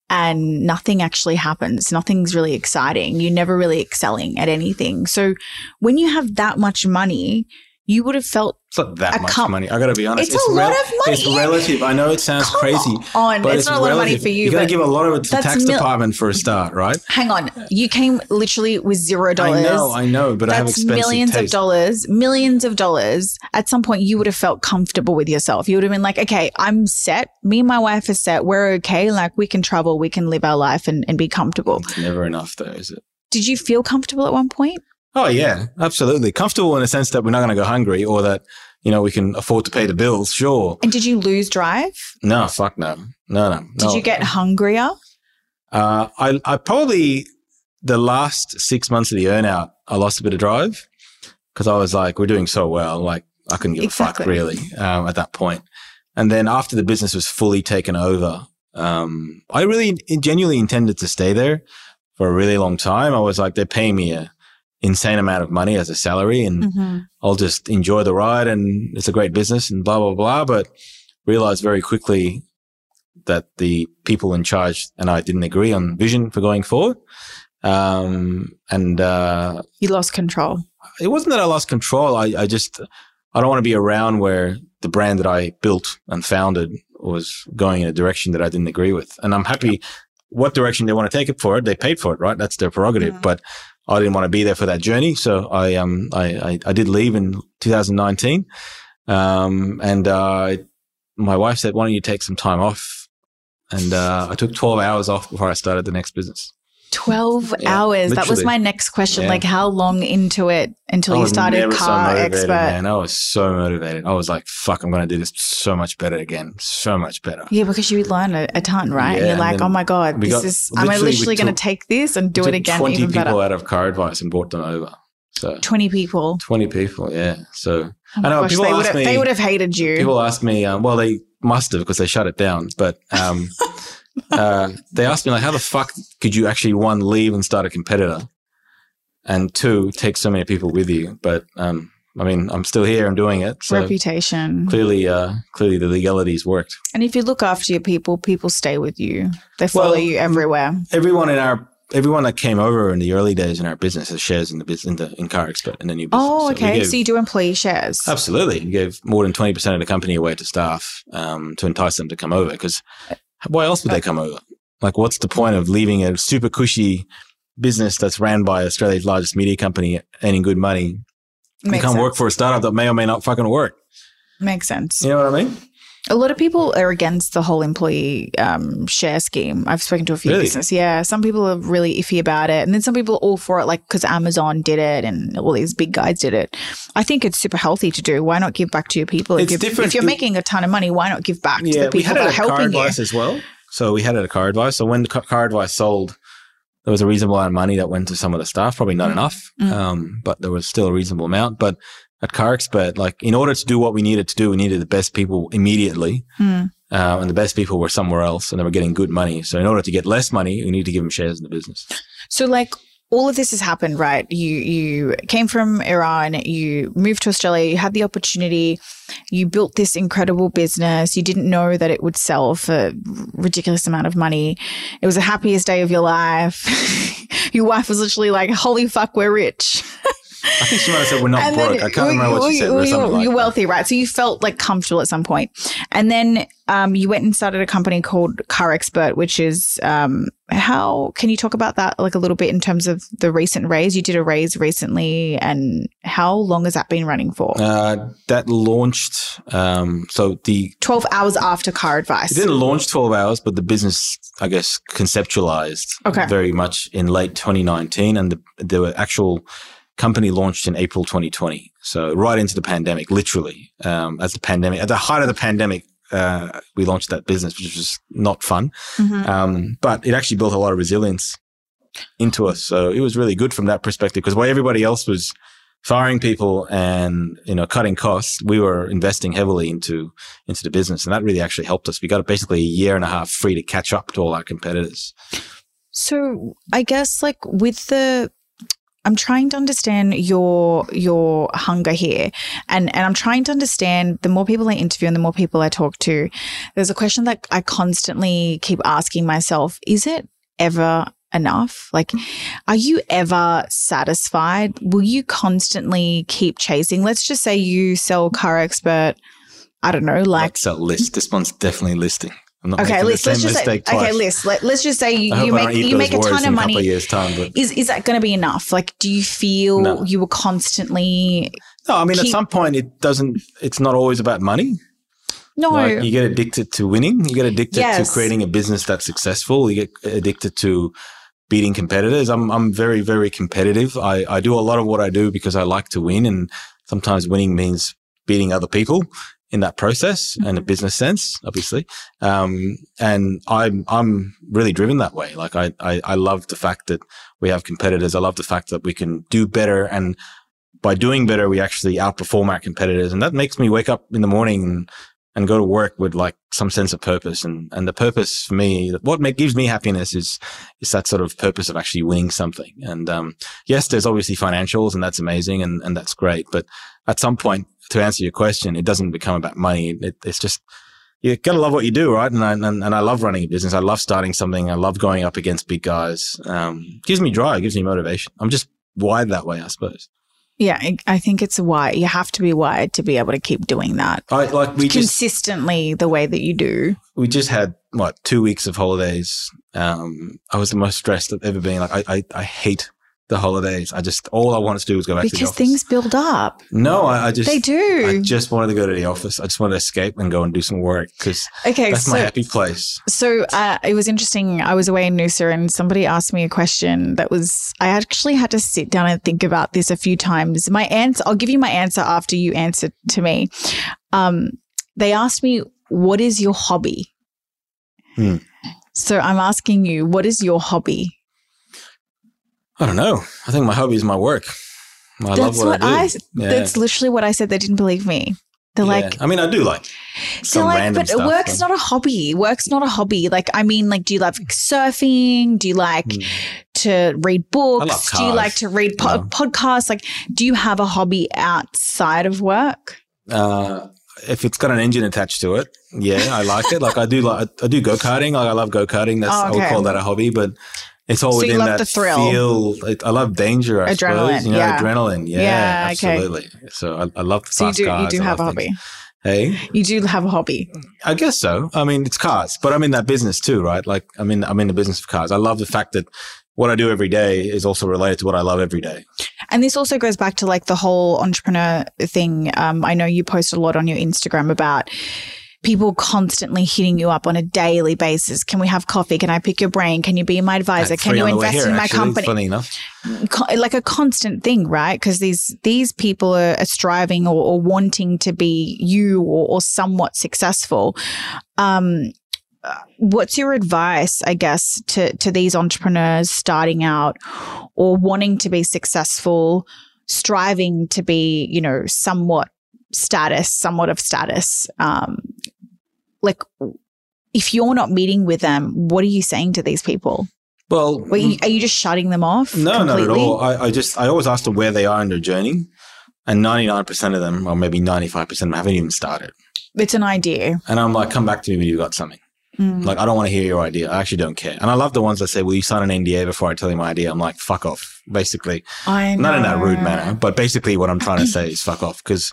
and nothing actually happens. Nothing's really exciting. You're never really excelling at anything. So when you have that much money, you would have felt It's not that much com- money. I got to be honest. It's a lot of money. It's relative. I know it sounds Come crazy, on, but it's not a lot of money for you, You got to give a lot of it to the tax mil- department for a start, right? hang on. You came literally with zero dollars. I know, I know, but I have expensive millions of dollars, millions of dollars. At some point, you would have felt comfortable with yourself. You would have been like, okay, I'm set. Me and my wife are set. We're okay. Like, we can travel, we can live our life and, and be comfortable. It's never enough, though, is it? Did you feel comfortable at one point? Oh yeah, absolutely comfortable in the sense that we're not going to go hungry, or that you know we can afford to pay the bills. Sure. And did you lose drive? No, fuck no, no, no. Did no. you get hungrier? Uh, I, I probably the last six months of the earnout, I lost a bit of drive because I was like, we're doing so well, like I couldn't give a fuck really um, at that point. And then after the business was fully taken over, um, I really genuinely intended to stay there for a really long time. I was like, they're paying me a insane amount of money as a salary, and Mm-hmm. I'll just enjoy the ride and it's a great business and blah, blah, blah. But realized very quickly that the people in charge and I didn't agree on vision for going forward. Um, and, uh, You lost control. it wasn't that I lost control. I, I just, I don't want to be around where the brand that I built and founded was going in a direction that I didn't agree with. And I'm happy what direction they want to take it for it. They paid for it, right? That's their prerogative. Mhm. But I didn't want to be there for that journey. So I, um, I, I, I did leave in 2019. Um, and, uh, my wife said, why don't you take some time off? And, uh, I took 12 hours off before I started the next business. 12 Yeah, hours. That was my next question. Yeah. Like, how long into it until you started car motivated, expert? Man. I was so motivated. I was like, "Fuck, I'm going to do this so much better again, so much better." Yeah, because you learn a, a ton, right? and you're and like, oh my God, this got- is, am I literally literally going to take this and do it again Twenty even people better? out of car advice and brought them over. So 20 people. twenty people, yeah. So Oh I know gosh, people they, would ask have, me. they would have hated you. people ask me, um, well, they must have because they shut it down. But um, uh, they asked me like, how the fuck could you actually one leave and start a competitor, and two take so many people with you? But um, I mean, I'm still here. I'm doing it. So Reputation. clearly, uh, clearly the legalities worked. And if you look after your people, people stay with you. They follow Well, you everywhere. everyone in our everyone that came over in the early days in our business has shares in the business in, the, in car expert in the new business. Oh, So okay. gave- so you do employee shares. absolutely you gave more than 20% of the company away to staff um, to entice them to come over because why else would they come over like what's the point of leaving a super cushy business that's ran by australia's largest media company earning good money and come sense. work for a startup that may or may not fucking work Makes sense. you know what i mean A lot of people are against the whole employee um, share scheme. I've spoken to a few Really? business. Yeah, some people are really iffy about it, and then some people are all for it, like because Amazon did it and all these big guys did it. I think it's super healthy to do. Why not give back to your people? It's if, you're, different. if you're making a ton of money, why not give back to the we people had that are helping you? advice as well so we had it at car advice so when the car advice sold there was a reasonable amount of money that went to some of the staff probably not Mm. enough Mm. um, but there was still a reasonable amount but at car expert like in order to do what we needed to do we needed the best people immediately uh, and the best people were somewhere else and they were getting good money so in order to get less money we need to give them shares in the business So like all of this has happened, right? You you came from Iran, you moved to Australia, you had the opportunity, you built this incredible business. You didn't know that it would sell for a ridiculous amount of money. It was the happiest day of your life. your wife was literally like, "Holy fuck, we're rich." i think she might have said we're not And broke i can't remember what she you- said but you- something like you're that. wealthy, right? So you felt like comfortable at some point, and then um, you went and started a company called Car Expert, which is um, how can you talk about that like a little bit in terms of the recent raise? You did a raise recently, and how long has that been running for? uh, that launched um, so the Twelve hours after Car Advice. It didn't launch 12 hours, but the business, I guess, conceptualized Okay. very much in late 2019. And the, the actual company launched in April 2020. So right into the pandemic, literally. Um, as the pandemic, at the height of the pandemic, uh, we launched that business, which was not fun. Mhm. Um, but it actually built a lot of resilience into us. So it was really good from that perspective because while everybody else was firing people and, you know, cutting costs, we were investing heavily into, into the business. And that really actually helped us. We got basically a year and a half free to catch up to all our competitors. So I guess like with the I'm trying to understand your your hunger here and and I'm trying to understand the more people I interview and the more people I talk to there's a question that I constantly keep asking myself is it ever enough? Like, are you ever satisfied? Will you constantly keep chasing? Let's just say you sell car expert. I don't know, like Like sell list. This one's definitely listing. I'm not okay, making the list. Let's just say mistake okay, twice. list. Let, let's just say you, you make you make a ton in of a couple money. years time, but Is is that going to be enough? Like, do you feel No. you were constantly no, I mean at some point it doesn't. It's not always about money. no? Like you get addicted to winning. You get addicted Yes. to creating a business that's successful. You get addicted to beating competitors. I'm I'm very very competitive. I I do a lot of what I do because I like to win, and sometimes winning means beating other people in that process and a Mhm. business sense, obviously. Um, and I'm I'm really driven that way. Like I, I I love the fact that we have competitors. I love the fact that we can do better and. By doing better, we actually outperform our competitors, and that makes me wake up in the morning and and go to work with like some sense of purpose. And, and the purpose for me, what make, gives me happiness is, is that sort of purpose of actually winning something. And, um, yes, there's obviously financials and that's amazing and, and that's great. But at some point, to answer your question, it doesn't become about money. It, it's just, you gotta love what you do, right? And I, and, and I love running a business. I love starting something. I love going up against big guys. Um, gives me drive, gives me motivation. I'm just wired that way, I suppose. Yeah, I- think it's why you have to be wired to be able to keep doing that I like, we just, consistently the way that you do. we just had what two weeks of holidays. Um, I was the most stressed I've ever been. Like I, I, I hate the holidays. I just all I wanted to do was go back Because things build up. no, I, I just They do. I just wanted to go to the office. I just wanted to escape and go and do some work because Okay, that's so my happy place. So uh, it was interesting. I was away in Noosa and somebody asked me a question that was, I actually had to sit down and think about this a few times. My answer, I'll give you my answer after you answer to me. Um, they asked me, What is your hobby? Hmm. So I'm asking you, What is your hobby? I don't know. I think my hobby is my work. I love what, I do. yeah. that's literally what I said. They didn't believe me. They're Yeah. like, I mean, I do like some like, but stuff. work's not a hobby. Work's not a hobby. Like, I mean, like, do you love surfing? Do you like Hmm. to read books? Do you like to read po- Yeah. podcasts? Like, do you have a hobby outside of work? Uh, if it's got an engine attached to it, yeah, I like it. Like I do, like I do go karting. Like I love go karting. That's Oh, I would call that a hobby, but it's all So you within love that the thrill. feel. I love danger. I Adrenaline, suppose. You know, yeah. adrenaline. Yeah, Yeah, okay. absolutely. So I, I love the So you fast do, you do have a hobby. things. Hey, You do have a hobby. I guess so. I mean, it's cars, but I'm in that business too, right? Like I'm in, I'm in the business of cars. I love the fact that what I do every day is also related to what I love every day. And this also goes back to like the whole entrepreneur thing. Um, I know you post a lot on your Instagram about people constantly hitting you up on a daily basis. Can we have coffee? Can I pick your brain? Can you be my advisor? Can you on the way invest here, in my actually, company? Funny enough. like a constant thing, right? Because these these people are, are striving or, or wanting to be you or, or somewhat successful. Um, uh, what's your advice, I guess, to to these entrepreneurs starting out or wanting to be successful, striving to be, you know, somewhat status, somewhat of status? Um, like, if you're not meeting with them, what are you saying to these people? Well, you, are you just shutting them off? No, not at all. I, I just I always ask them where they are in their journey, and ninety nine percent of them, or maybe ninety five percent of them, haven't even started. It's an idea. And I'm like, come back to me when you've got something. Mm. Like, I don't want to hear your idea. I actually don't care. And I love the ones that say, "Will you sign an NDA before I tell you my idea?" I'm like, fuck off. Basically, I not in that rude manner, but basically, what I'm trying to say is fuck off because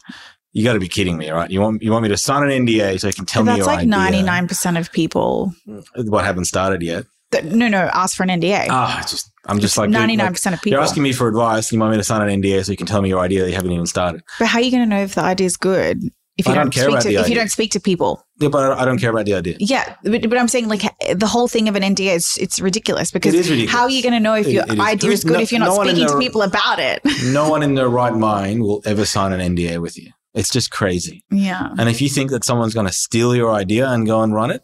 you got to be kidding me, right? You want you want me to sign an NDA so you can tell But me that's like ninety nine percent of people. What haven't started yet? That, no, no, ask for an NDA. Ah, it's just I'm just like ninety nine percent of people. You're asking me for advice. You want me to sign an NDA so you can tell me your idea that you haven't even started. but how are you going to know if the idea is good if you I don't, don't care speak about to if you don't speak to people? Yeah, but I don't care about the idea. Yeah, but, but I'm saying like the whole thing of an NDA is it's ridiculous because It is ridiculous. how are you going to know if your it is. idea is good No- if you're not no speaking to people about it? no one in their right mind will ever sign an NDA with you. It's just crazy. yeah. And if you think that someone's going to steal your idea and go and run it,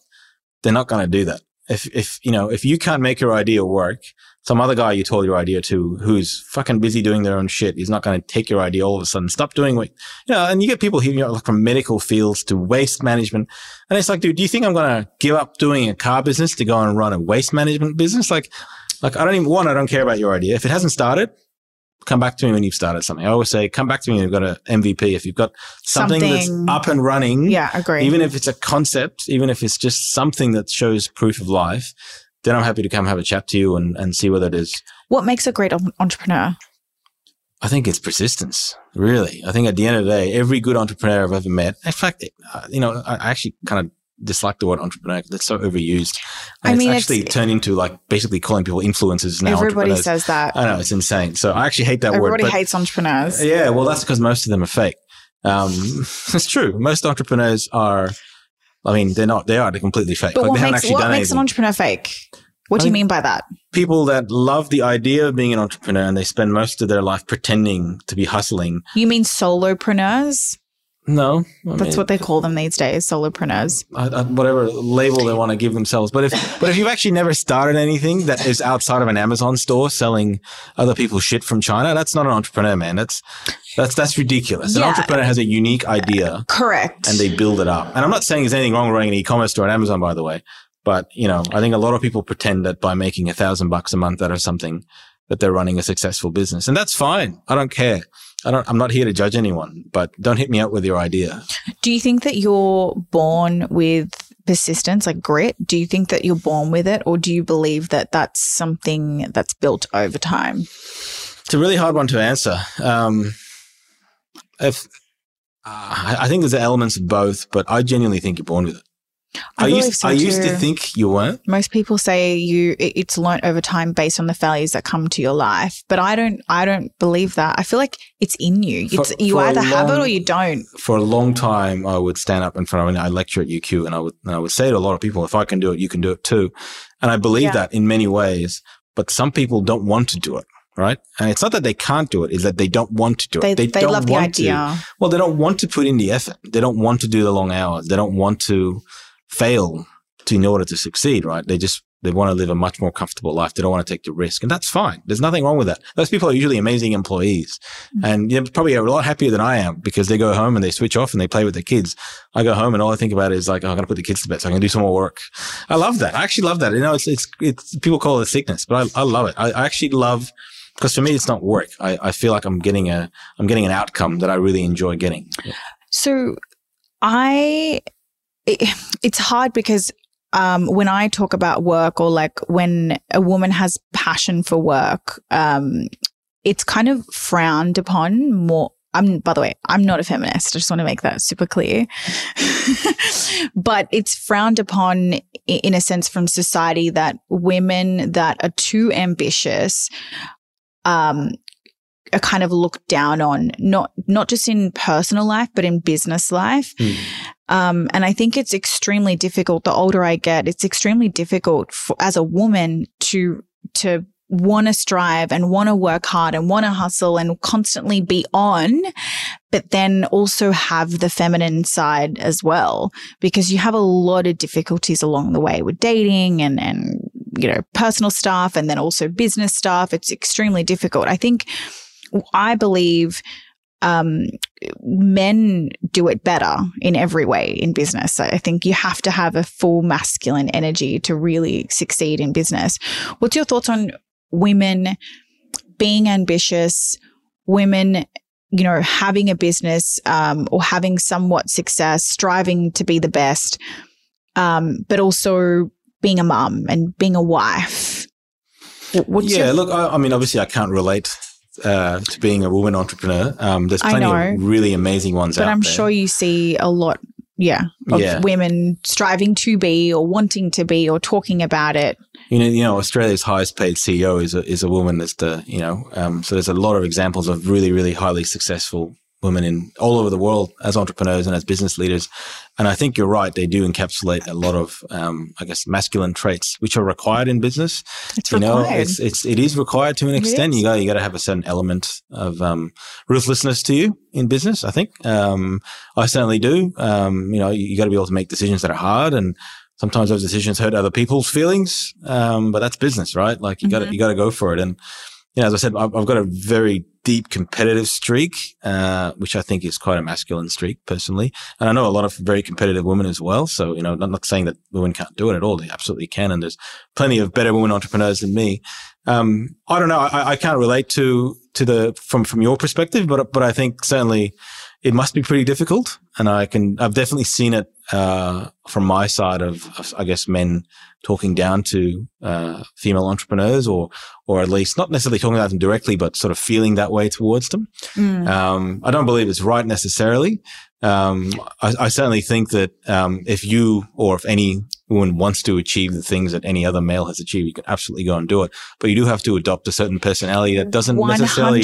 they're not going to do that. If, if, you know, if you can't make your idea work, some other guy you told your idea to who's fucking busy doing their own shit is not going to take your idea all of a sudden. Stop doing what, you know, and you get people hitting you up like from medical fields to waste management. And it's like, dude, do you think I'm going to give up doing a car business to go and run a waste management business? Like, like I don't even, one, I don't care about your idea. If it hasn't started, come back to me when you've started something. I always say, come back to me when you've got an MVP. If you've got something, Something- that's up and running, Yeah, agree. even if it's a concept, even if it's just something that shows proof of life, then I'm happy to come have a chat to you and, and see whether it is. What makes a great entrepreneur? I think it's persistence, really. I think at the end of the day, every good entrepreneur I've ever met, in fact, uh, you know, I actually kind of dislike the word entrepreneur because it's so overused. And I mean, it's actually it's, turned into like basically calling people influencers now. Everybody says that. I know, it's insane. So I actually hate that everybody word. Everybody hates entrepreneurs. Yeah, well, that's because most of them are fake. Um, it's true. Most entrepreneurs are, I mean, they're not, they are, they're completely fake. But like, what makes, what makes an entrepreneur fake? What do you mean by that? People that love the idea of being an entrepreneur and they spend most of their life pretending to be hustling. You mean solopreneurs? No, I that's mean, what they call them these days, solopreneurs. I, I, whatever label they want to give themselves. But if but if you've actually never started anything that is outside of an Amazon store selling other people's shit from China, that's not an entrepreneur, man. That's that's that's ridiculous. Yeah. An entrepreneur has a unique idea, correct, and they build it up. And I'm not saying there's anything wrong with running an e-commerce store at Amazon, by the way. But, you know, I think a lot of people pretend that by making a thousand bucks a month out of something that they're running a successful business. And that's fine. I don't care. I don't, I'm not here to judge anyone, but don't hit me up with your idea. Do you think that you're born with persistence, like grit? Do you think that you're born with it, or do you believe that that's something that's built over time? It's a really hard one to answer. Um, if uh, I think there's elements of both, but I genuinely think you're born with it. I, I used, so I used to think you weren't. Most people say you it's learnt over time based on the values that come to your life, but I don't. I don't believe that. I feel like it's in you. It's for, you either long, have it or you don't. For a long time, I would stand up in front of. Mean, I lecture at UQ, and I would and I would say to a lot of people, "If I can do it, you can do it too." And I believe yeah. that in many ways, but some people don't want to do it right? And it's not that they can't do it, it; is that they don't want to do they, it. They, they don't love the idea. To. Well, they don't want to put in the effort. They don't want to do the long hours. They don't want to fail to, in order to succeed, right? They just, they want to live a much more comfortable life. They don't want to take the risk. And that's fine. There's nothing wrong with that. Those people are usually amazing employees mm-hmm. and you know, probably a lot happier than I am because they go home and they switch off and they play with their kids. I go home and all I think about is like, oh, I'm going to put the kids to bed so I can do some more work. I love that. I actually love that. You know, it's, it's, it's people call it a sickness, but I, I love it. I, I actually love, because for me, it's not work. I, I feel like I'm getting a, I'm getting an outcome that I really enjoy getting. Yeah. So I it, it's hard because um, when I talk about work or like when a woman has passion for work, um, it's kind of frowned upon more. I'm, by the way, I'm not a feminist. I just want to make that super clear. but it's frowned upon in a sense from society that women that are too ambitious, um, are kind of looked down on, not not just in personal life, but in business life. Mm. Um, and I think it's extremely difficult. The older I get, it's extremely difficult for, as a woman to to want to strive and want to work hard and want to hustle and constantly be on, but then also have the feminine side as well, because you have a lot of difficulties along the way with dating and, and, you know, personal stuff and then also business stuff. It's extremely difficult. I think I believe um, men do it better in every way in business. I think you have to have a full masculine energy to really succeed in business. What's your thoughts on women being ambitious, women, you know, having a business um, or having somewhat success, striving to be the best, um, but also being a mum and being a wife? What's yeah, your- look, I, I mean, obviously, I can't relate uh, to being a woman entrepreneur. Um, there's plenty of really amazing ones out there. but I'm there. sure you see a lot, yeah, of yeah. women striving to be or wanting to be or talking about it. You know, you know, Australia's highest paid CEO is a, is a woman. That's the, you know, um, so there's a lot of examples of really, really highly successful women in all over the world as entrepreneurs and as business leaders. And I think you're right. They do encapsulate a lot of, um, I guess, masculine traits, which are required in business. It's you required. know, it's, it's, it is required to an extent. You got, you got to have a certain element of, um, ruthlessness to you in business. I think, um, I certainly do. Um, you know, you, you got to be able to make decisions that are hard and, Sometimes those decisions hurt other people's feelings, um, but that's business, right? Like you got to mm-hmm. you got to go for it. And you know, as I said, I've, I've got a very deep competitive streak, uh, which I think is quite a masculine streak personally. And I know a lot of very competitive women as well. So, you know, not, not saying that women can't do it at all. They absolutely can. And there's plenty of better women entrepreneurs than me. Um, I don't know. I, I can't relate to, to the, from, from your perspective, but, but I think certainly it must be pretty difficult. And I can, I've definitely seen it, uh, from my side of, of, I guess, men talking down to, uh, female entrepreneurs or, or at least not necessarily talking about them directly, but sort of feeling that way towards them. Mm. Um, I don't believe it's right necessarily. Um, I, I, certainly think that, um, if you or if any woman wants to achieve the things that any other male has achieved, you can absolutely go and do it. But you do have to adopt a certain personality that doesn't 100%. necessarily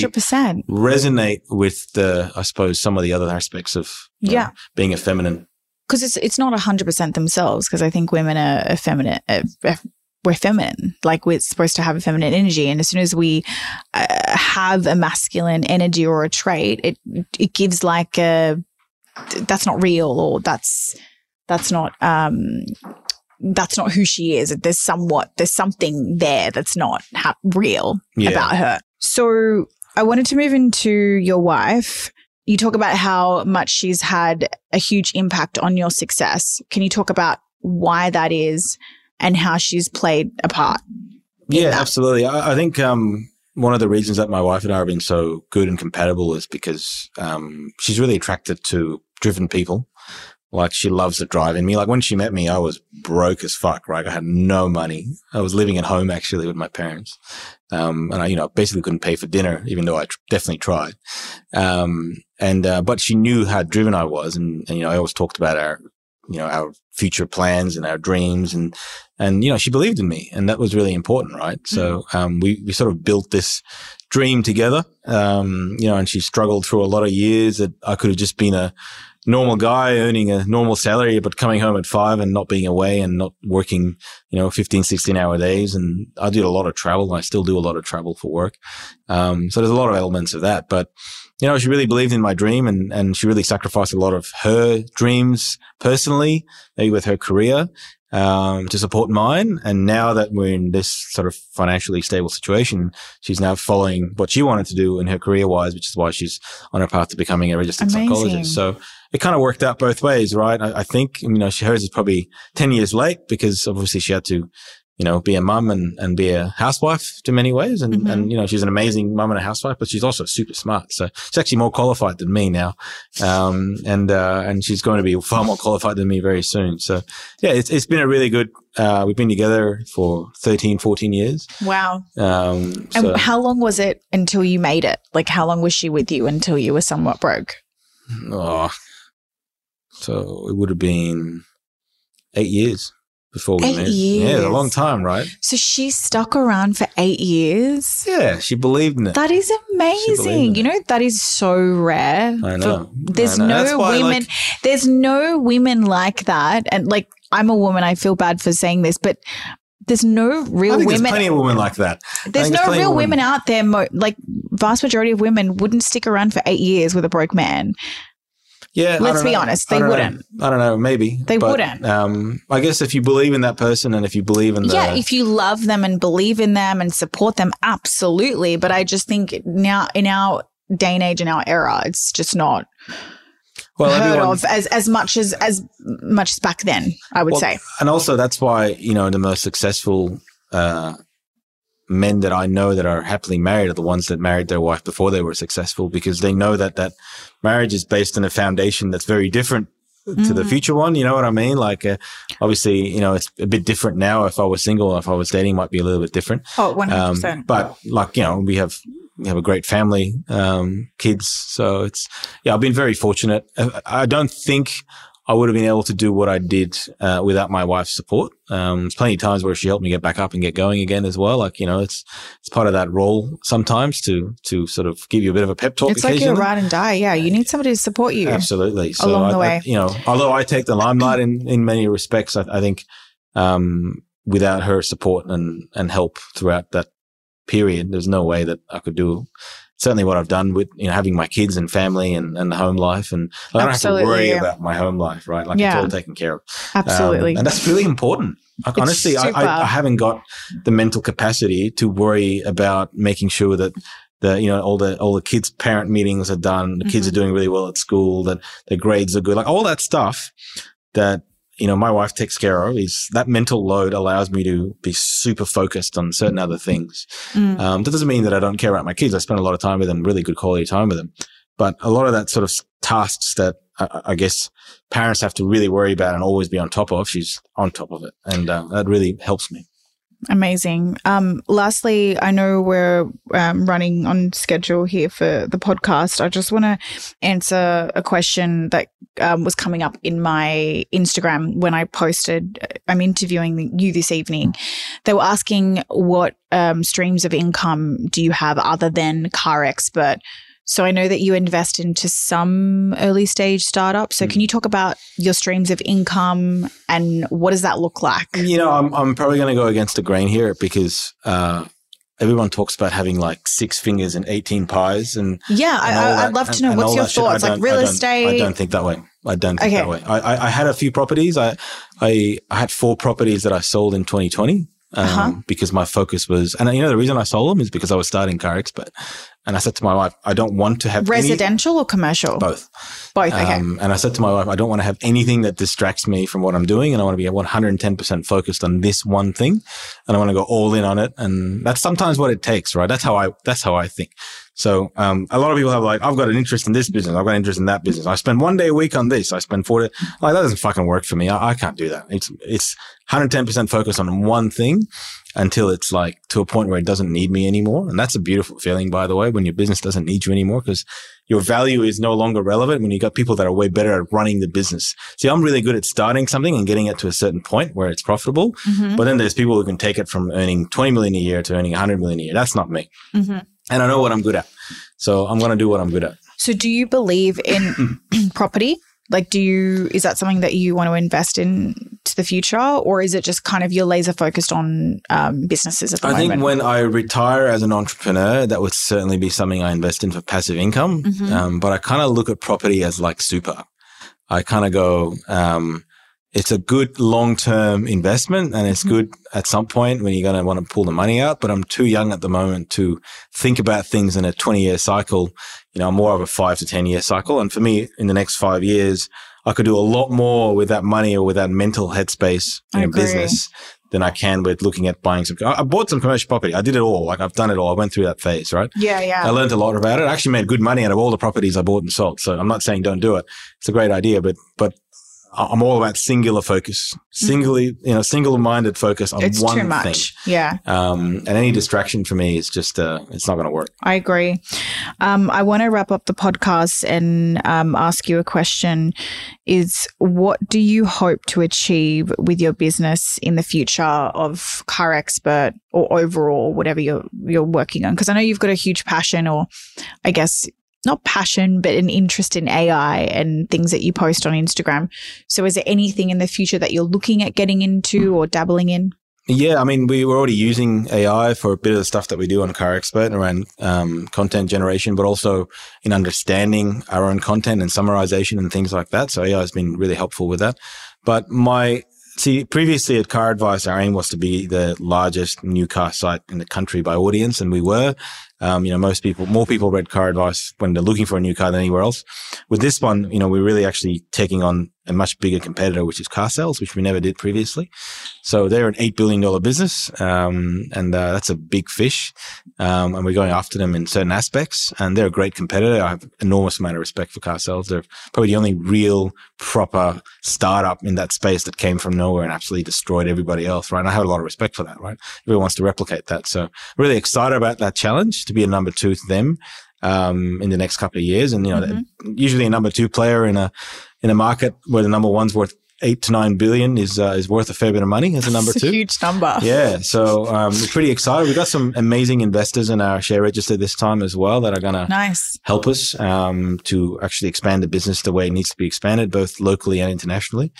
resonate with the, I suppose, some of the other aspects of yeah. Know, being a feminine. Because it's it's not hundred percent themselves. Because I think women are effeminate. Uh, we're feminine. Like we're supposed to have a feminine energy, and as soon as we uh, have a masculine energy or a trait, it it gives like a that's not real or that's that's not um that's not who she is. There's somewhat, there's something there that's not ha- real yeah. about her. So I wanted to move into your wife. You talk about how much she's had a huge impact on your success. Can you talk about why that is and how she's played a part? Yeah, that? absolutely. I, I think um, one of the reasons that my wife and I have been so good and compatible is because um, she's really attracted to driven people. Like she loves the drive in me. Like when she met me, I was broke as fuck, right? I had no money. I was living at home actually with my parents. Um, and I, you know, basically couldn't pay for dinner, even though I tr- definitely tried. Um, and, uh, but she knew how driven I was. And, and, you know, I always talked about our, you know, our future plans and our dreams and, and, you know, she believed in me and that was really important, right? Mm-hmm. So, um, we, we sort of built this dream together. Um, you know, and she struggled through a lot of years that I could have just been a, normal guy earning a normal salary, but coming home at five and not being away and not working, you know, 15, 16 hour days. And I did a lot of travel. I still do a lot of travel for work. Um, so there's a lot of elements of that, but you know, she really believed in my dream and, and she really sacrificed a lot of her dreams personally, maybe with her career um, to support mine. And now that we're in this sort of financially stable situation, she's now following what she wanted to do in her career wise, which is why she's on her path to becoming a registered Amazing. psychologist. So it kind of worked out both ways, right? I, I think, you know, she, hers is probably 10 years late because obviously she had to you know, be a mum and, and be a housewife to many ways. And, mm-hmm. and, you know, she's an amazing mum and a housewife, but she's also super smart. So she's actually more qualified than me now. Um, and, uh, and she's going to be far more qualified than me very soon. So yeah, it's, it's been a really good, uh, we've been together for 13, 14 years. Wow. Um, so. and how long was it until you made it? Like how long was she with you until you were somewhat broke? Oh, so it would have been eight years before we eight met. Years. Yeah, a long time, right? So she stuck around for eight years. Yeah, she believed in it. That is amazing. You know, that is so rare. I know. There's I know. no women. Like- there's no women like that, and like I'm a woman. I feel bad for saying this, but there's no real women. There's plenty of women like that. There's no there's real women. women. out there. Mo- like vast majority of women wouldn't stick around for eight years with a broke man. Yeah, let's be know. honest, they wouldn't. Know. I don't know, maybe they but, wouldn't. Um, I guess if you believe in that person and if you believe in the yeah, if you love them and believe in them and support them, absolutely. But I just think now in our day and age in our era, it's just not well, heard everyone, of as as much as as much as back then. I would well, say, and also that's why you know the most successful uh, men that I know that are happily married are the ones that married their wife before they were successful because they know that that marriage is based on a foundation that's very different mm-hmm. to the mm. future one. You know what I mean? Like, uh, obviously, you know, it's a bit different now. If I was single, if I was dating, might be a little bit different. Oh, 100%. Um, but like, you know, we have, we have a great family, um, kids. So it's, yeah, I've been very fortunate. I don't think I would have been able to do what I did uh, without my wife's support. Um, there's plenty of times where she helped me get back up and get going again as well. Like you know, it's it's part of that role sometimes to to sort of give you a bit of a pep talk. It's like you ride and die. Yeah, you need somebody to support you. Absolutely. So along the way, I, you know, although I take the limelight in in many respects, I, I think um, without her support and and help throughout that period, there's no way that I could do certainly what I've done with, you know, having my kids and family and, and the home life. And I don't Absolutely, have to worry yeah. about my home life, right? Like yeah. it's all taken care of. Absolutely. Um, and that's really important. Like, honestly, I, I, I, haven't got the mental capacity to worry about making sure that the, you know, all the, all the kids' parent meetings are done. The kids mm-hmm. are doing really well at school, that their grades are good, like all that stuff that you know, my wife takes care of is that mental load allows me to be super focused on certain other things. Mm. Um, that doesn't mean that I don't care about my kids. I spend a lot of time with them, really good quality time with them. but a lot of that sort of tasks that I, I guess parents have to really worry about and always be on top of, she's on top of it. And uh, that really helps me. Amazing. Um, lastly, I know we're um, running on schedule here for the podcast. I just want to answer a question that um, was coming up in my Instagram when I posted. uh, I'm interviewing you this evening. They were asking what um, streams of income do you have other than Car Expert? So I know that you invest into some early stage startups. So can you talk about your streams of income and what does that look like? You know, I'm, I'm probably going to go against the grain here because uh, everyone talks about having like six fingers and 18 pies. And, Yeah, I, and I, I'd love to know what's your that shit. I thoughts, like real I estate. I don't think that way. I don't think Okay. that way. I, I, I had a few properties. I, I, I had four properties that I sold in 2020. Um, Uh-huh. because my focus was, and you know, the reason I sold them is because I was starting Car Expert. And I said to my wife, I don't want to have any- Residential or commercial? both. Both. Okay. Um, and I said to my wife, I don't want to have anything that distracts me from what I'm doing. And I want to be 110% focused on this one thing. And I want to go all in on it. And that's sometimes what it takes, right? That's how I, that's how I think. So, um, a lot of people have like, I've got an interest in this business. I've got an interest in that business. I spend one day a week on this. I spend four days. Like, that doesn't fucking work for me. I, I can't do that. It's, it's 110% focus on one thing until it's like to a point where it doesn't need me anymore. And that's a beautiful feeling, by the way, when your business doesn't need you anymore because your value is no longer relevant when you got people that are way better at running the business. See, I'm really good at starting something and getting it to a certain point where it's profitable. Mhm. But then there's people who can take it from earning 20 million a year to earning 100 million a year. That's not me. Mhm. And I know what I'm good at. So I'm going to do what I'm good at. So, do you believe in property? Like, do you, is that something that you want to invest in to the future? Or is it just kind of you're laser focused on um, businesses at the I moment? think when I retire as an entrepreneur, that would certainly be something I invest in for passive income. Mhm. Um, but I kind of look at property as like super. I kind of go, um, it's a good long term investment and it's Mhm. good at some point when you're going to want to pull the money out. But I'm too young at the moment to think about things in a 20 year cycle. You know, I'm more of a five to 10 year cycle. And for me, in the next five years, I could do a lot more with that money or with that mental headspace in I a agree. business than I can with looking at buying some. I bought some commercial property. I did it all. Like I've done it all. I went through that phase, right? yeah, yeah. I learned a lot about it. I actually made good money out of all the properties I bought and sold. So I'm not saying don't do it. It's a great idea, but but I'm all about singular focus, singly, you know, single-minded focus on Mm-hmm. It's one too much. Yeah. Um, and any distraction for me is just, uh, it's not going to work. I agree. Um, I want to wrap up the podcast and um, ask you a question: Is what do you hope to achieve with your business in the future of Car Expert or overall, whatever you're you're working on? Because I know you've got a huge passion, or I guess not passion, but an interest in AI and things that you post on Instagram. So, is there anything in the future that you're looking at getting into or dabbling in? Yeah, I mean, we were already using AI for a bit of the stuff that we do on Car Expert around um, content generation, but also in understanding our own content and summarization and things like that. So AI has been really helpful with that. But my see, previously at Car Advice, our aim was to be the largest new car site in the country by audience, and we were. Um, you know, most people, more people read Car Advice when they're looking for a new car than anywhere else. With this one, you know, we're really actually taking on a much bigger competitor, which is car sales, which we never did previously. So they're an eight billion dollar business, um, and uh, that's a big fish. Um, and we're going after them in certain aspects, and they're a great competitor. I have enormous amount of respect for car sales. They're probably the only real proper startup in that space that came from nowhere and absolutely destroyed everybody else. Right? And I have a lot of respect for that. Right? Everyone wants to replicate that. So really excited about that challenge to be a number two to them. Um, in the next couple of years, and you know, Mhm. usually a number two player in a in a market where the number one's worth eight to nine billion is uh, is worth a fair bit of money as a number It's two. a huge number. Yeah, so um, we're pretty excited. We've got some amazing investors in our share register this time as well that are going to Nice. help us um, to actually expand the business the way it needs to be expanded, both locally and internationally.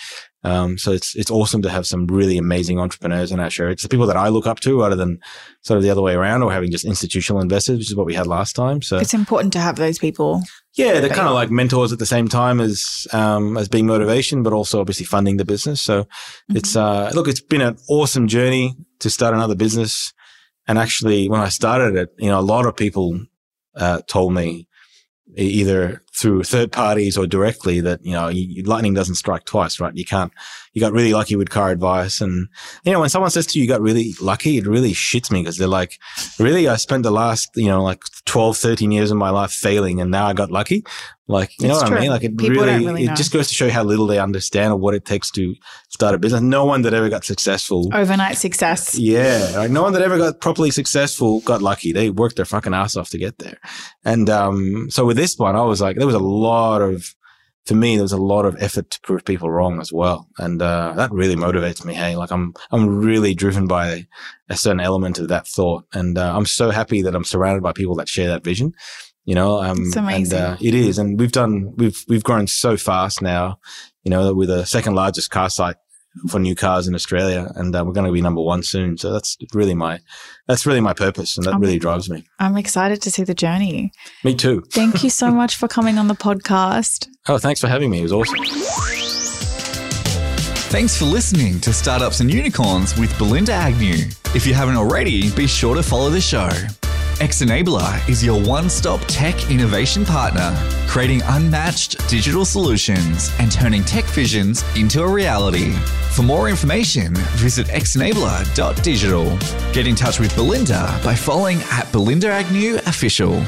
Um, so it's it's awesome to have some really amazing entrepreneurs in our share. It's the people that I look up to, rather than sort of the other way around, or having just institutional investors, which is what we had last time. So It's important to have those people. Yeah, they're kind of like mentors at the same time as um, as being motivation, but also obviously funding the business. So it's uh, look, it's been an awesome journey to start another business. And actually, when I started it, you know, a lot of people uh, told me, either through third parties or directly that, you know, lightning doesn't strike twice, right? You can't, you got really lucky with car advice. And, you know, when someone says to you, you got really lucky, it really shits me because they're like, really, I spent the last, you know, like 12, 13 years of my life failing and now I got lucky. Like, you know what true. I mean? Like it People really, really it just goes to show how little they understand of what it takes to start a business. No one that ever got successful. Overnight success. Yeah. Like no one that ever got properly successful got lucky. They worked their fucking ass off to get there. And, um, so with this one, I was like, there was a lot of, for me, there was a lot of effort to prove people wrong as well. And, uh, that really motivates me. Hey, like I'm, I'm really driven by a certain element of that thought. And, uh, I'm so happy that I'm surrounded by people that share that vision you know, um, it's amazing. And, uh, it is. And we've done, we've, we've grown so fast now, you know, we're the second largest car site for new cars in Australia, and uh, we're going to be number one soon. So that's really my that's really my purpose, and that I'm, really drives me. I'm excited to see the journey. Me too. Thank you so much for coming on the podcast. Oh, thanks for having me. It was awesome. Thanks for listening to Startups and Unicorns with Belinda Agnew. If you haven't already, be sure to follow the show. X Enabler is your one stop tech innovation partner, creating unmatched digital solutions and turning tech visions into a reality. For more information, visit xenabler.digital. Get in touch with Belinda by following at Belinda Agnew Official.